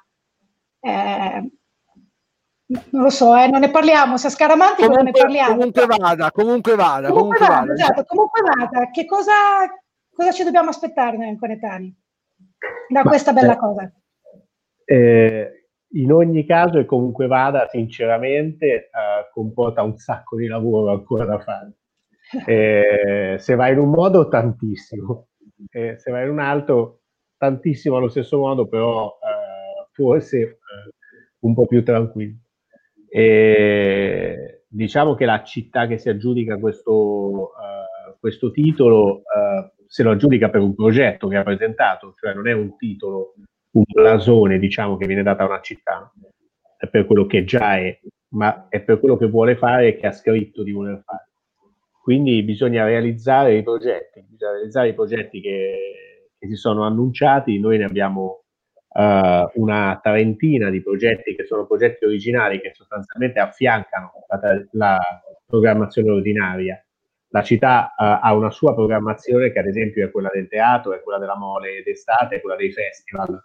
Eh, non lo so, eh, non ne parliamo, se scaramantico comunque, non ne parliamo. Comunque vada, comunque vada, comunque, comunque vada. Esatto, comunque vada. Che cosa, cosa ci dobbiamo aspettare noi anconetani da Ma, questa bella eh, cosa? Eh, in ogni caso e comunque vada, sinceramente, eh, comporta un sacco di lavoro ancora da fare. *laughs* Eh, se vai in un modo, tantissimo. Eh, se vai in un altro, tantissimo allo stesso modo, però eh, forse un po' più tranquillo. E, diciamo che la città che si aggiudica questo, questo titolo se lo aggiudica per un progetto che ha presentato, cioè non è un titolo un blasone, diciamo, che viene data a una città, è per quello che già è, ma è per quello che vuole fare e che ha scritto di voler fare. Quindi bisogna realizzare i progetti, bisogna realizzare i progetti che, che si sono annunciati, noi ne abbiamo uh, una trentina di progetti che sono progetti originali che sostanzialmente affiancano la, la programmazione ordinaria. La città uh, ha una sua programmazione che ad esempio è quella del teatro, è quella della mole d'estate, è quella dei festival,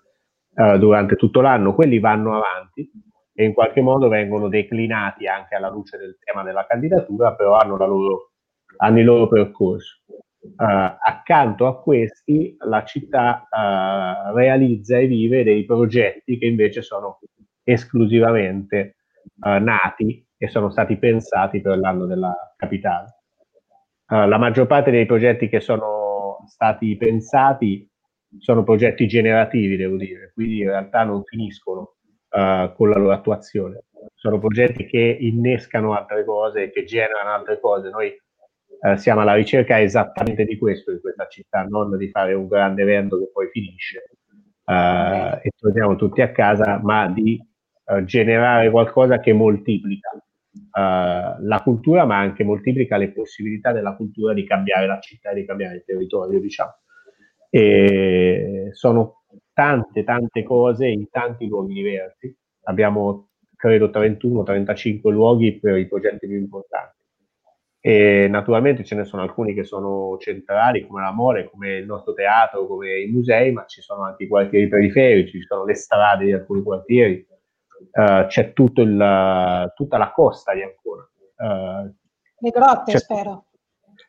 uh, durante tutto l'anno, quelli vanno avanti e in qualche modo vengono declinati anche alla luce del tema della candidatura, però hanno, loro, hanno il loro percorso. Uh, accanto a questi la città uh, realizza e vive dei progetti che invece sono esclusivamente uh, nati e sono stati pensati per l'anno della capitale. La maggior parte dei progetti che sono stati pensati sono progetti generativi, devo dire, quindi in realtà non finiscono uh, con la loro attuazione. Sono progetti che innescano altre cose, che generano altre cose. Noi uh, siamo alla ricerca esattamente di questo in questa città, non di fare un grande evento che poi finisce e torniamo tutti a casa, ma di generare qualcosa che moltiplica la cultura, ma anche moltiplica le possibilità della cultura di cambiare la città e di cambiare il territorio, diciamo. E sono tante, tante cose in tanti luoghi diversi. Abbiamo, credo, 31-35 luoghi per i progetti più importanti. E naturalmente ce ne sono alcuni che sono centrali, come l'amore, come il nostro teatro, come i musei, ma ci sono anche i quartieri periferici, ci sono le strade di alcuni quartieri, uh, c'è il, tutta la costa di Ancona. Uh, le grotte, spero.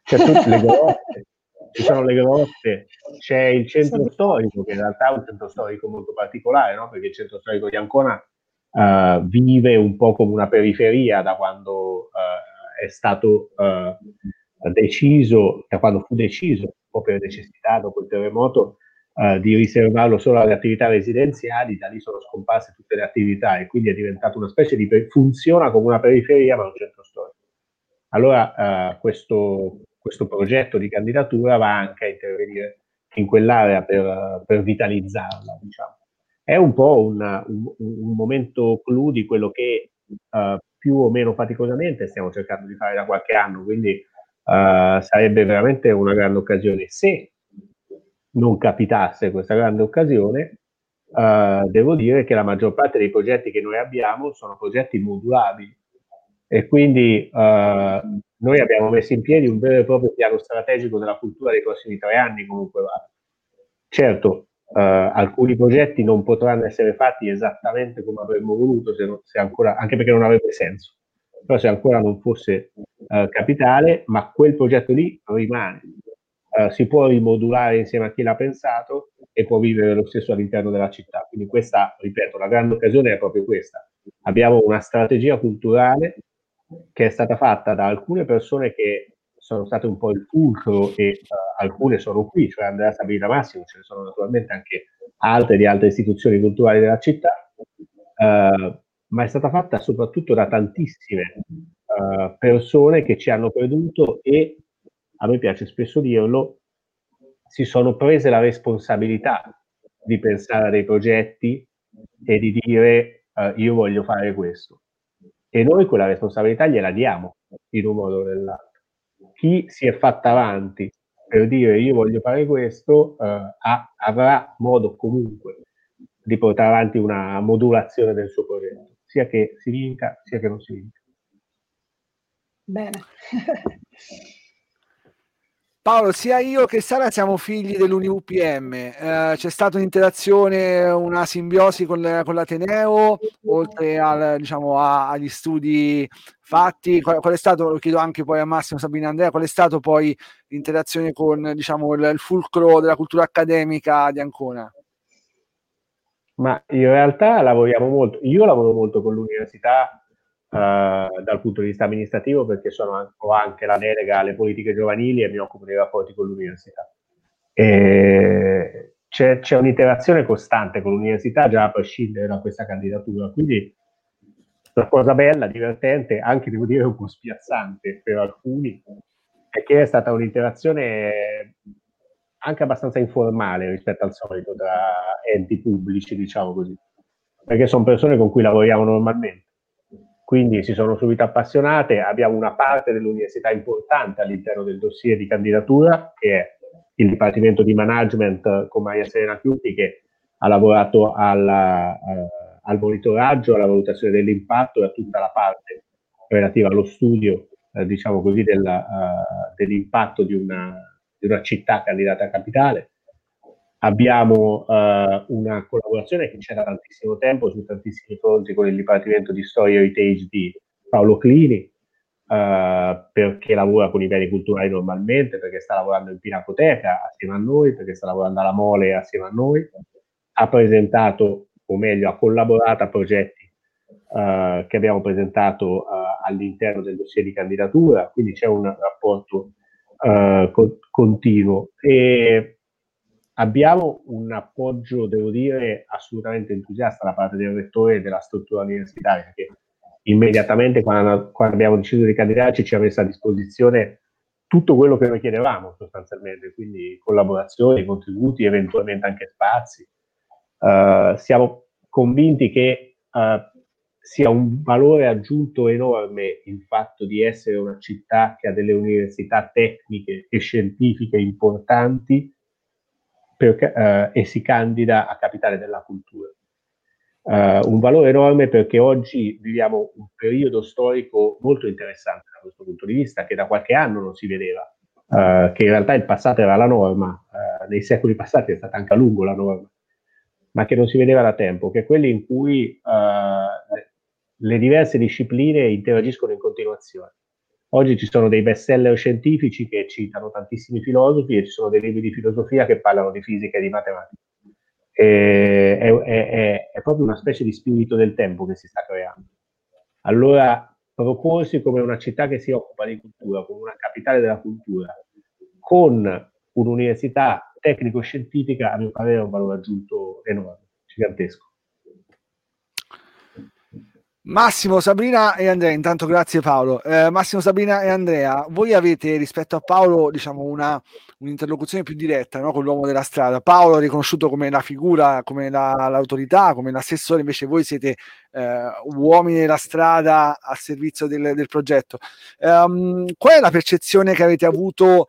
C'è tutte le grotte, *laughs* ci sono le grotte, c'è il centro storico, che in realtà è un centro storico molto particolare, no? perché il centro storico di Ancona uh, vive un po' come una periferia da quando uh, è stato uh, deciso, da quando fu deciso, un po' per necessità dopo il terremoto, di riservarlo solo alle attività residenziali, da lì sono scomparse tutte le attività e quindi è diventato una specie di, funziona come una periferia ma un centro storico. Allora questo questo progetto di candidatura va anche a intervenire in quell'area per, per vitalizzarla. Diciamo. È un po' una, un, un, momento clou di quello che uh, più o meno faticosamente stiamo cercando di fare da qualche anno, quindi uh, sarebbe veramente una grande occasione. Se non capitasse questa grande occasione, uh, devo dire che la maggior parte dei progetti che noi abbiamo sono progetti modulabili e quindi noi abbiamo messo in piedi un vero e proprio piano strategico della cultura dei prossimi tre anni comunque va. Certo, eh, alcuni progetti non potranno essere fatti esattamente come avremmo voluto, se, non, se ancora, anche perché non avrebbe senso. Però se ancora non fosse eh, capitale, ma quel progetto lì rimane. Uh, si può rimodulare insieme a chi l'ha pensato e può vivere lo stesso all'interno della città. Quindi questa, ripeto, la grande occasione è proprio questa. Abbiamo una strategia culturale che è stata fatta da alcune persone che sono state un po' il fulcro e uh, alcune sono qui, cioè Andrea Sabrina Massimo, ce ne sono naturalmente anche altre di altre istituzioni culturali della città, uh, ma è stata fatta soprattutto da tantissime uh, persone che ci hanno creduto e, a me piace spesso dirlo, si sono prese la responsabilità di pensare a dei progetti e di dire io voglio fare questo. E noi quella responsabilità gliela diamo in un modo o nell'altro chi si è fatta avanti per dire io voglio fare questo eh, ha, avrà modo comunque di portare avanti una modulazione del suo progetto, sia che si vinca sia che non si vinca. Bene. *laughs* Paolo, sia io che Sara siamo figli dell'UniUPM. Eh, c'è stata un'interazione, una simbiosi con, l'Ateneo, oltre al, diciamo, a, agli studi fatti. Qual, qual, è stato, lo chiedo anche poi a Massimo Sabina Andrea, qual è stato poi l'interazione con diciamo, il, il fulcro della cultura accademica di Ancona? Ma in realtà lavoriamo molto, io lavoro molto con l'università dal punto di vista amministrativo perché sono, ho anche la delega alle politiche giovanili e mi occupo dei rapporti con l'università. E c'è, c'è un'interazione costante con l'università già a prescindere da questa candidatura, quindi una cosa bella, divertente, anche devo dire un po' spiazzante per alcuni, è che è stata un'interazione anche abbastanza informale rispetto al solito tra enti pubblici, diciamo così, perché sono persone con cui lavoriamo normalmente quindi si sono subito appassionate. Abbiamo una parte dell'università importante all'interno del dossier di candidatura, che è il Dipartimento di Management con Maria Serena Chiuti, che ha lavorato alla, uh, al monitoraggio, alla valutazione dell'impatto e a tutta la parte relativa allo studio, uh, diciamo così, della, uh, dell'impatto di una, di una città candidata a capitale Abbiamo uh, una collaborazione che c'è da tantissimo tempo su tantissimi fronti con il Dipartimento di Storia e Heritage di Paolo Clini, uh, perché lavora con i beni culturali normalmente, perché sta lavorando in Pinacoteca assieme a noi, perché sta lavorando alla Mole assieme a noi. Ha presentato, o meglio, ha collaborato a progetti uh, che abbiamo presentato all'interno del dossier di candidatura, quindi c'è un rapporto co- continuo. E Abbiamo un appoggio, devo dire, assolutamente entusiasta da parte del rettore e della struttura universitaria, che immediatamente quando, quando abbiamo deciso di candidarci ci ha messo a disposizione tutto quello che noi chiedevamo sostanzialmente, quindi collaborazioni, contributi, eventualmente anche spazi. Uh, siamo convinti che uh, sia un valore aggiunto enorme il fatto di essere una città che ha delle università tecniche e scientifiche importanti per, eh, e si candida a capitale della cultura. Uh, un valore enorme perché oggi viviamo un periodo storico molto interessante da questo punto di vista, che da qualche anno non si vedeva, uh, che in realtà il passato era la norma, nei secoli passati è stata anche a lungo la norma, ma che non si vedeva da tempo, che è quelli in cui le diverse discipline interagiscono in continuazione. Oggi ci sono dei bestseller scientifici che citano tantissimi filosofi e ci sono dei libri di filosofia che parlano di fisica e di matematica. E, è, è, è, proprio una specie di spirito del tempo che si sta creando. Allora, proporsi come una città che si occupa di cultura, come una capitale della cultura, con un'università tecnico-scientifica, a mio parere è un valore aggiunto enorme, gigantesco. Massimo, Sabrina e Andrea, intanto grazie Paolo. Eh, Massimo, Sabrina e Andrea, voi avete rispetto a Paolo diciamo una, un'interlocuzione più diretta no, con l'uomo della strada. Paolo è riconosciuto come la figura, come la, l'autorità, come l'assessore, invece voi siete eh, uomini della strada al servizio del, del progetto. Um, qual è la percezione che avete avuto?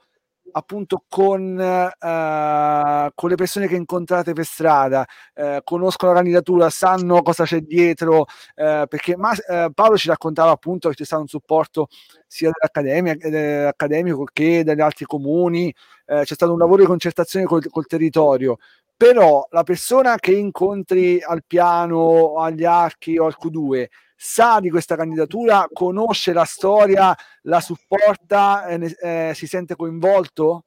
Appunto con, eh, con, le persone che incontrate per strada, eh, conoscono la candidatura, sanno cosa c'è dietro, eh, perché ma, eh, Paolo ci raccontava appunto che c'è stato un supporto sia dell'accademico che dagli altri comuni, eh, c'è stato un lavoro di concertazione col, col territorio, però la persona che incontri al piano, agli archi o al Q2 sa di questa candidatura, conosce la storia, la supporta, eh, eh, si sente coinvolto?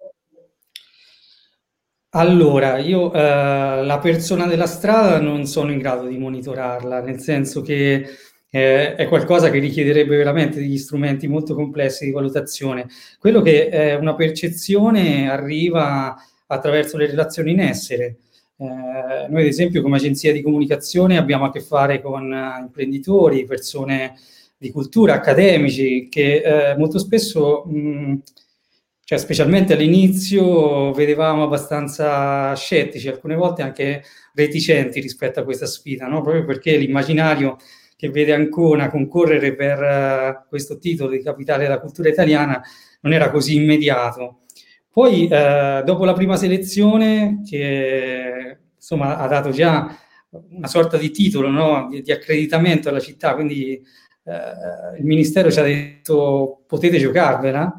Allora, io eh, la persona della strada non sono in grado di monitorarla, nel senso che eh, è qualcosa che richiederebbe veramente degli strumenti molto complessi di valutazione. Quello che è una percezione arriva attraverso le relazioni in essere. Eh, noi, ad esempio, come agenzia di comunicazione abbiamo a che fare con uh, imprenditori, persone di cultura, accademici, che eh, molto spesso mh, cioè specialmente all'inizio vedevamo abbastanza scettici, alcune volte anche reticenti rispetto a questa sfida, no? proprio perché l'immaginario che vede Ancona concorrere per uh, questo titolo di capitale della cultura italiana non era così immediato. Poi, uh, dopo la prima selezione, che insomma ha dato già una sorta di titolo no? di, di, accreditamento alla città, quindi uh, il Ministero ci ha detto potete giocarvela,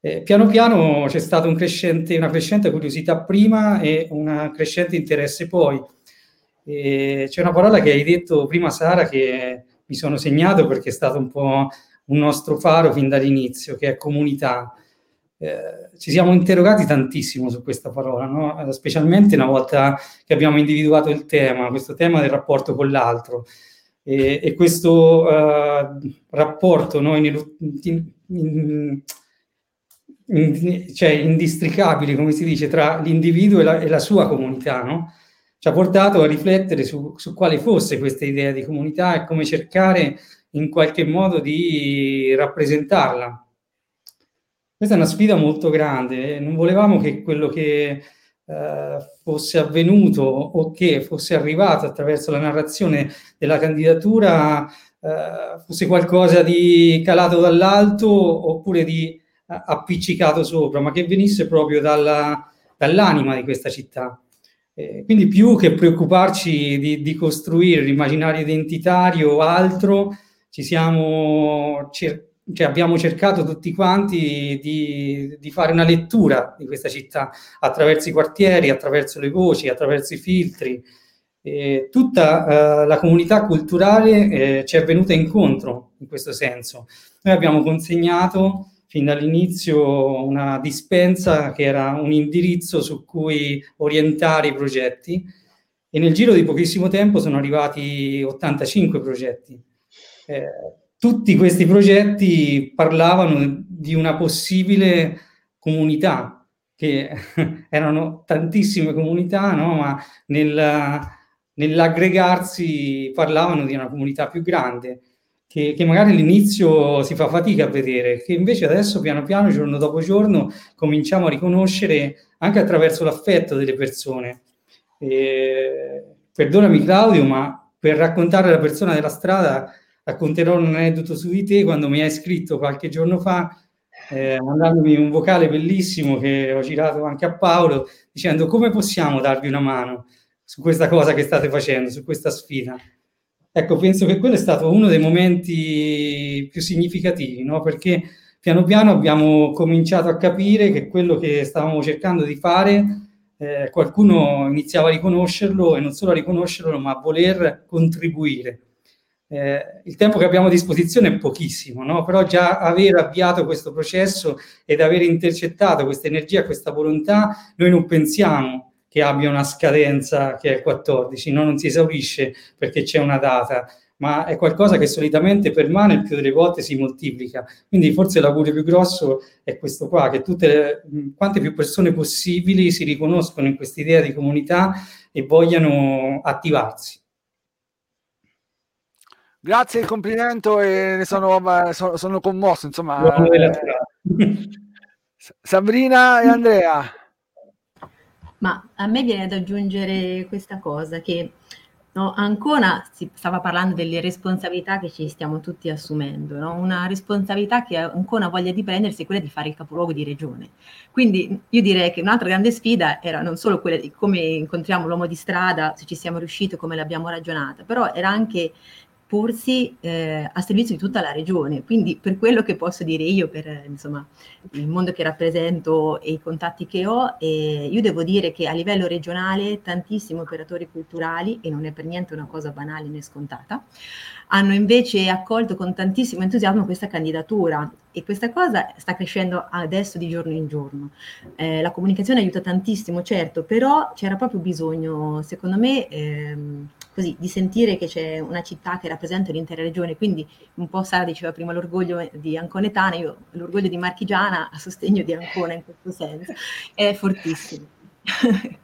eh, piano piano c'è stata un una crescente curiosità prima e un crescente interesse poi. Eh, c'è una parola che hai detto prima, Sara, che mi sono segnato perché è stato un po' un nostro faro fin dall'inizio, che è comunità. Eh, ci siamo interrogati tantissimo su questa parola, no? specialmente una volta che abbiamo individuato il tema, questo tema del rapporto con l'altro. E, e questo uh, rapporto no, in, in, in, cioè indistricabili, come si dice, tra l'individuo e la, e la sua comunità, no? ci ha portato a riflettere su, su, quale fosse questa idea di comunità e come cercare in qualche modo di rappresentarla. Questa è una sfida molto grande, non volevamo che quello che eh, fosse avvenuto o che fosse arrivato attraverso la narrazione della candidatura eh, fosse qualcosa di calato dall'alto oppure di appiccicato sopra, ma che venisse proprio dalla, dall'anima di questa città. Eh, quindi più che preoccuparci di, di costruire l'immaginario identitario o altro, ci siamo, cer- cioè abbiamo cercato tutti quanti di, di, fare una lettura di questa città attraverso i quartieri, attraverso le voci, attraverso i filtri. Eh, tutta eh, la comunità culturale eh, ci è venuta incontro in questo senso. Noi abbiamo consegnato fin dall'inizio una dispensa che era un indirizzo su cui orientare i progetti e nel giro di pochissimo tempo sono arrivati 85 progetti. Eh, tutti questi progetti parlavano di una possibile comunità, che *laughs* erano tantissime comunità, no? ma nel, nell'aggregarsi parlavano di una comunità più grande che, che, magari all'inizio si fa fatica a vedere, che invece adesso piano piano, giorno dopo giorno, cominciamo a riconoscere anche attraverso l'affetto delle persone. E, perdonami Claudio, ma per raccontare la persona della strada racconterò un aneddoto su di te quando mi hai scritto qualche giorno fa, eh, mandandomi un vocale bellissimo che ho girato anche a Paolo, dicendo come possiamo darvi una mano su questa cosa che state facendo, su questa sfida. Ecco, penso che quello è stato uno dei momenti più significativi, no? perché piano piano abbiamo cominciato a capire che quello che stavamo cercando di fare, eh, qualcuno iniziava a riconoscerlo e non solo a riconoscerlo, ma a voler contribuire. Eh, il tempo che abbiamo a disposizione è pochissimo, no? però già aver avviato questo processo ed aver intercettato questa energia, questa volontà, noi non pensiamo che abbia una scadenza che è 14, no? non si esaurisce perché c'è una data, ma è qualcosa che solitamente permane e più delle volte si moltiplica. Quindi forse l'augurio più grosso è questo qua, che tutte le, quante più persone possibili si riconoscono in questa idea di comunità e vogliano attivarsi. Grazie il complimento e ne sono, sono, sono commosso, insomma. Eh, Sabrina e Andrea. Ma a me viene da aggiungere questa cosa che no, Ancona si stava parlando delle responsabilità che ci stiamo tutti assumendo, no? una responsabilità che Ancona voglia di prendersi è quella di fare il capoluogo di regione. Quindi io direi che un'altra grande sfida era non solo quella di come incontriamo l'uomo di strada, se ci siamo riusciti, come l'abbiamo ragionata, però era anche porsi eh, a servizio di tutta la regione. Quindi per quello che posso dire io, per insomma, il mondo che rappresento e i contatti che ho, eh, io devo dire che a livello regionale tantissimi operatori culturali, e non è per niente una cosa banale né scontata, hanno invece accolto con tantissimo entusiasmo questa candidatura e questa cosa sta crescendo adesso di giorno in giorno. Eh, la comunicazione aiuta tantissimo, certo, però c'era proprio bisogno, secondo me, ehm, così, di sentire che c'è una città che rappresenta l'intera regione, quindi un po' Sara diceva prima l'orgoglio di Anconetana, io l'orgoglio di Marchigiana a sostegno di Ancona in questo senso, è fortissimo. *laughs*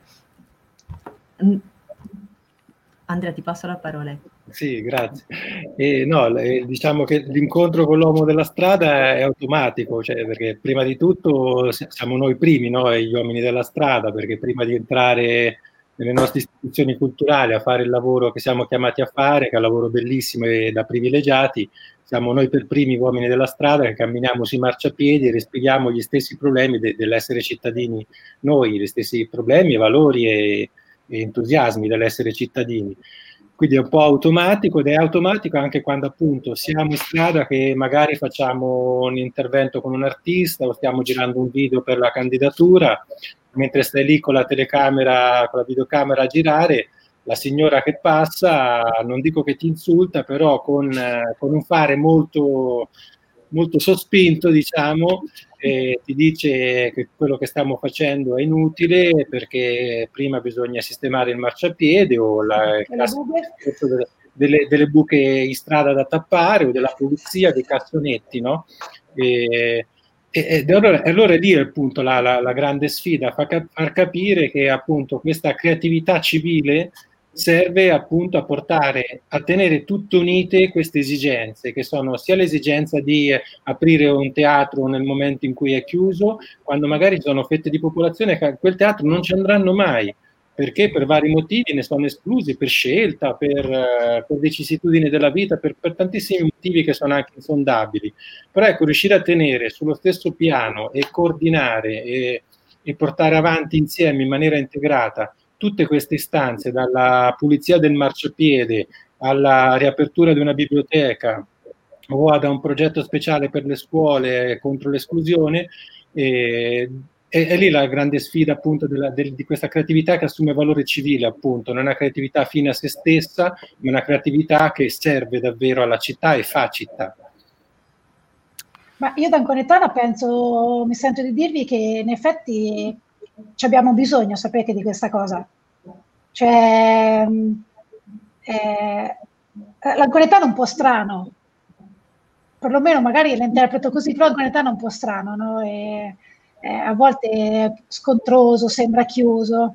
Andrea, ti passo la parola. Sì, grazie. E no, diciamo che l'incontro con l'uomo della strada è automatico, cioè perché prima di tutto siamo noi primi, no? gli uomini della strada, perché prima di entrare nelle nostre istituzioni culturali a fare il lavoro che siamo chiamati a fare, che è un lavoro bellissimo e da privilegiati, siamo noi per primi uomini della strada che camminiamo sui marciapiedi e respiriamo gli stessi problemi de- dell'essere cittadini noi, gli stessi problemi, valori e, e entusiasmi dell'essere cittadini. Quindi è un po' automatico ed è automatico anche quando appunto siamo in strada che magari facciamo un intervento con un artista o stiamo girando un video per la candidatura, mentre stai lì con la telecamera, con la videocamera a girare, la signora che passa, non dico che ti insulta, però con, con un fare molto, molto sospinto, diciamo, e ti dice che quello che stiamo facendo è inutile perché prima bisogna sistemare il marciapiede o la, delle, delle, delle, buche in strada da tappare o della pulizia dei cassonetti, no? E, ed allora, allora lì appunto la, la, la grande sfida, far, far capire che appunto questa creatività civile serve appunto a portare a tenere tutte unite queste esigenze, che sono sia l'esigenza di aprire un teatro nel momento in cui è chiuso, quando magari sono fette di popolazione che a quel teatro non ci andranno mai, perché per vari motivi ne sono esclusi, per scelta, per, per vicissitudini della vita, per, per, tantissimi motivi che sono anche insondabili. Però ecco, riuscire a tenere sullo stesso piano e coordinare e, e portare avanti insieme in maniera integrata tutte queste istanze, dalla pulizia del marciapiede alla riapertura di una biblioteca o ad un progetto speciale per le scuole contro l'esclusione, eh, è, è, lì la grande sfida appunto della, del, di questa creatività che assume valore civile appunto, non è una creatività fine a se stessa, ma una creatività che serve davvero alla città e fa città. Ma io da Anconetana penso, mi sento di dirvi che in effetti abbiamo bisogno, sapete, di questa cosa. Cioè, eh, l'anconetano è un po' strano, perlomeno magari l'interpreto così, però l'anconetano è un po' strano, no? E, eh, a volte scontroso, sembra chiuso.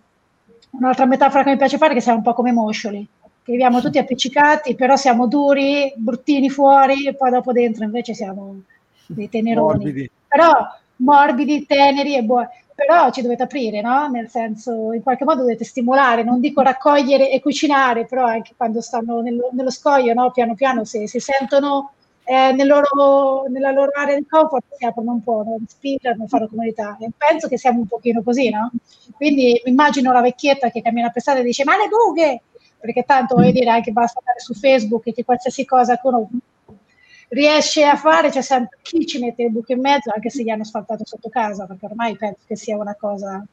Un'altra metafora che mi piace fare è che siamo un po' come moscioli, che viviamo tutti appiccicati, però siamo duri, bruttini fuori, e poi dopo dentro invece siamo dei teneroni. Morbidi. Però morbidi, teneri e buoni però ci dovete aprire, no? Nel senso, in qualche modo dovete stimolare, non dico raccogliere e cucinare, però anche quando stanno nello, nello scoglio, no? Piano piano, se si sentono eh, nel loro, nella loro area di comfort, si aprono un po', no? respirano, fanno comunità. E penso che siamo un pochino così, no? Quindi immagino la vecchietta che cammina per strada e dice, ma le buche! Perché tanto, voglio dire, anche basta andare su Facebook e che qualsiasi cosa uno riesce a fare, c'è sempre chi ci mette il buco in mezzo, anche se gli hanno asfaltato sotto casa, perché ormai penso che sia una cosa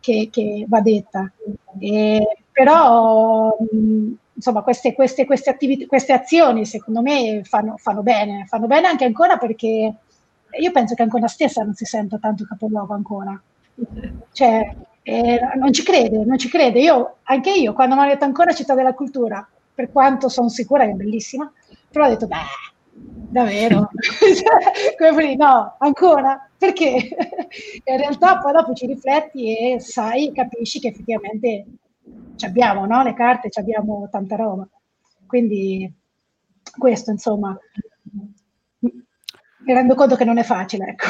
che, che va detta. E, però, mh, insomma, queste, queste, queste, attività, queste azioni, secondo me, fanno, fanno, bene, fanno bene anche ancora perché io penso che ancora stessa non si senta tanto capoluogo ancora. Cioè, eh, non ci crede, non ci crede. Io, anche io, quando mi hanno detto ancora città della cultura, per quanto sono sicura che è bellissima, però ho detto, beh, davvero? *laughs* Come no, ancora? Perché? *laughs* In realtà poi dopo ci rifletti e sai, capisci che effettivamente abbiamo no? le carte, abbiamo tanta roba. Quindi questo, insomma, mi rendo conto che non è facile. Ecco.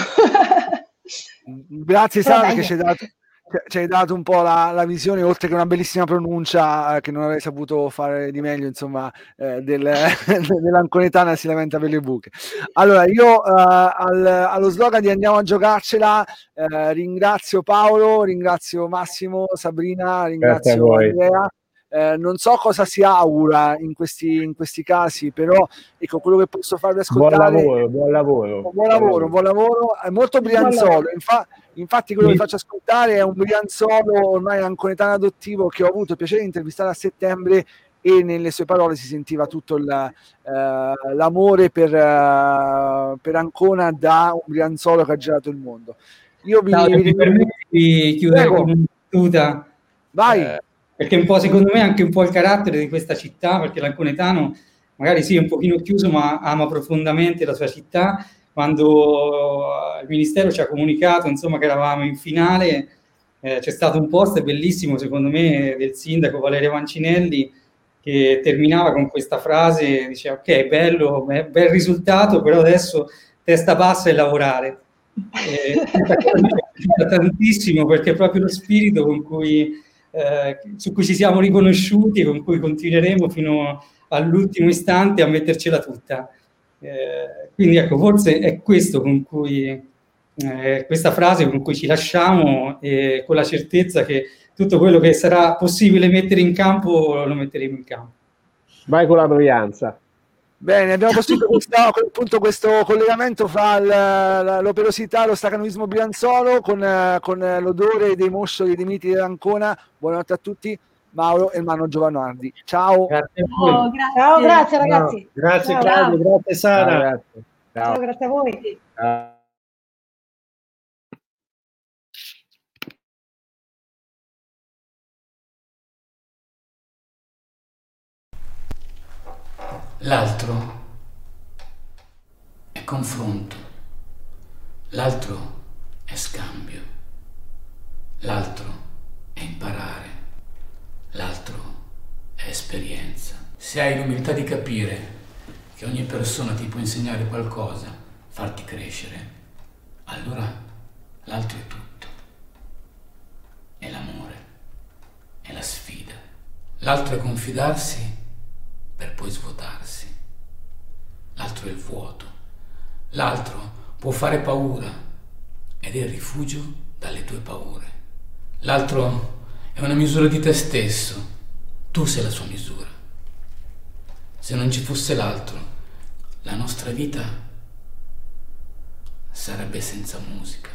Grazie Sara che ci hai dato ci hai dato un po' la, la, visione, oltre che una bellissima pronuncia eh, che non avrei saputo fare di meglio, insomma, eh, del, *laughs* dell'anconetana si lamenta per le buche. Allora, io eh, al, allo slogan di andiamo a giocarcela eh, ringrazio Paolo, ringrazio Massimo, Sabrina, ringrazio Andrea. Eh, non so cosa si augura in questi, in questi casi, però ecco quello che posso farvi ascoltare. Buon lavoro, buon lavoro. Buon lavoro, buon lavoro. È molto brianzolo. Infa, infatti, quello che faccio ascoltare è un brianzolo ormai anconetano adottivo che ho avuto il piacere di intervistare a settembre e nelle sue parole si sentiva tutto il, eh, l'amore per, uh, per Ancona da un brianzolo che ha girato il mondo. Io vi, no, vi... permetti di chiudere Prego. con una battuta. Vai. Eh, perché un po' secondo me anche un po' il carattere di questa città, perché l'anconetano magari sì è un pochino chiuso ma ama profondamente la sua città, quando il Ministero ci ha comunicato insomma che eravamo in finale, eh, c'è stato un post bellissimo secondo me del sindaco Valerio Mancinelli che terminava con questa frase, diceva ok bello, bel risultato, però adesso testa bassa e lavorare. Eh, *laughs* tantissimo perché è proprio lo spirito con cui eh, su cui ci siamo riconosciuti e con cui continueremo fino all'ultimo istante a mettercela tutta. Eh, quindi ecco, forse è questo con cui, eh, questa frase con cui ci lasciamo e con la certezza che tutto quello che sarà possibile mettere in campo lo metteremo in campo. Vai con la Brianza. Bene, abbiamo costruito questa, appunto questo collegamento fra l'operosità e lo stacanovismo brianzolo con, con, l'odore dei moscioli dei miti dell'Ancona. Buonanotte a tutti, Mauro e Mano Giovanardi. Ciao. Grazie oh, grazie. Ciao, grazie ragazzi. No, grazie Ciao. Claudio, grazie Sara. Ciao, grazie. Ciao. Ciao, grazie a voi. Ciao. L'altro è confronto, l'altro è scambio, l'altro è imparare, l'altro è esperienza. Se hai l'umiltà di capire che ogni persona ti può insegnare qualcosa, farti crescere, allora l'altro è tutto. È l'amore, è la sfida. L'altro è confidarsi per poi svuotarsi. L'altro è il vuoto. L'altro può fare paura ed è il rifugio dalle tue paure. L'altro è una misura di te stesso. Tu sei la sua misura. Se non ci fosse l'altro, la nostra vita sarebbe senza musica.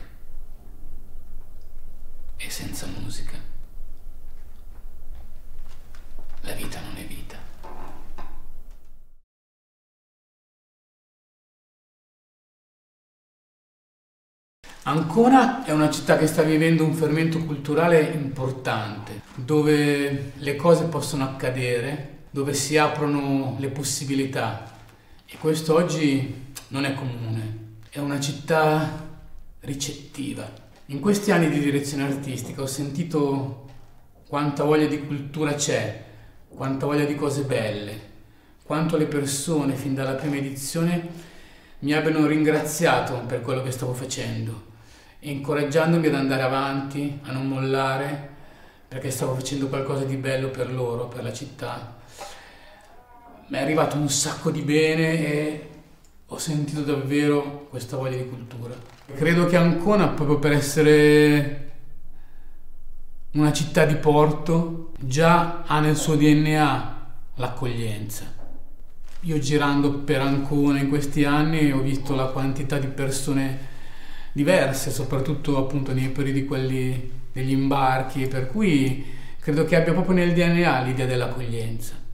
E senza musica la vita non è vita. Ancona è una città che sta vivendo un fermento culturale importante, dove le cose possono accadere, dove si aprono le possibilità e questo oggi non è comune, è una città ricettiva. In questi anni di direzione artistica ho sentito quanta voglia di cultura c'è, quanta voglia di cose belle, quanto le persone fin dalla prima edizione mi abbiano ringraziato per quello che stavo facendo incoraggiandomi ad andare avanti, a non mollare, perché stavo facendo qualcosa di bello per loro, per la città. Mi è arrivato un sacco di bene e ho sentito davvero questa voglia di cultura. Credo che Ancona, proprio per essere una città di porto, già ha nel suo DNA l'accoglienza. Io girando per Ancona in questi anni ho visto la quantità di persone diverse, soprattutto appunto nei periodi quelli degli imbarchi, per cui credo che abbia proprio nel DNA l'idea dell'accoglienza.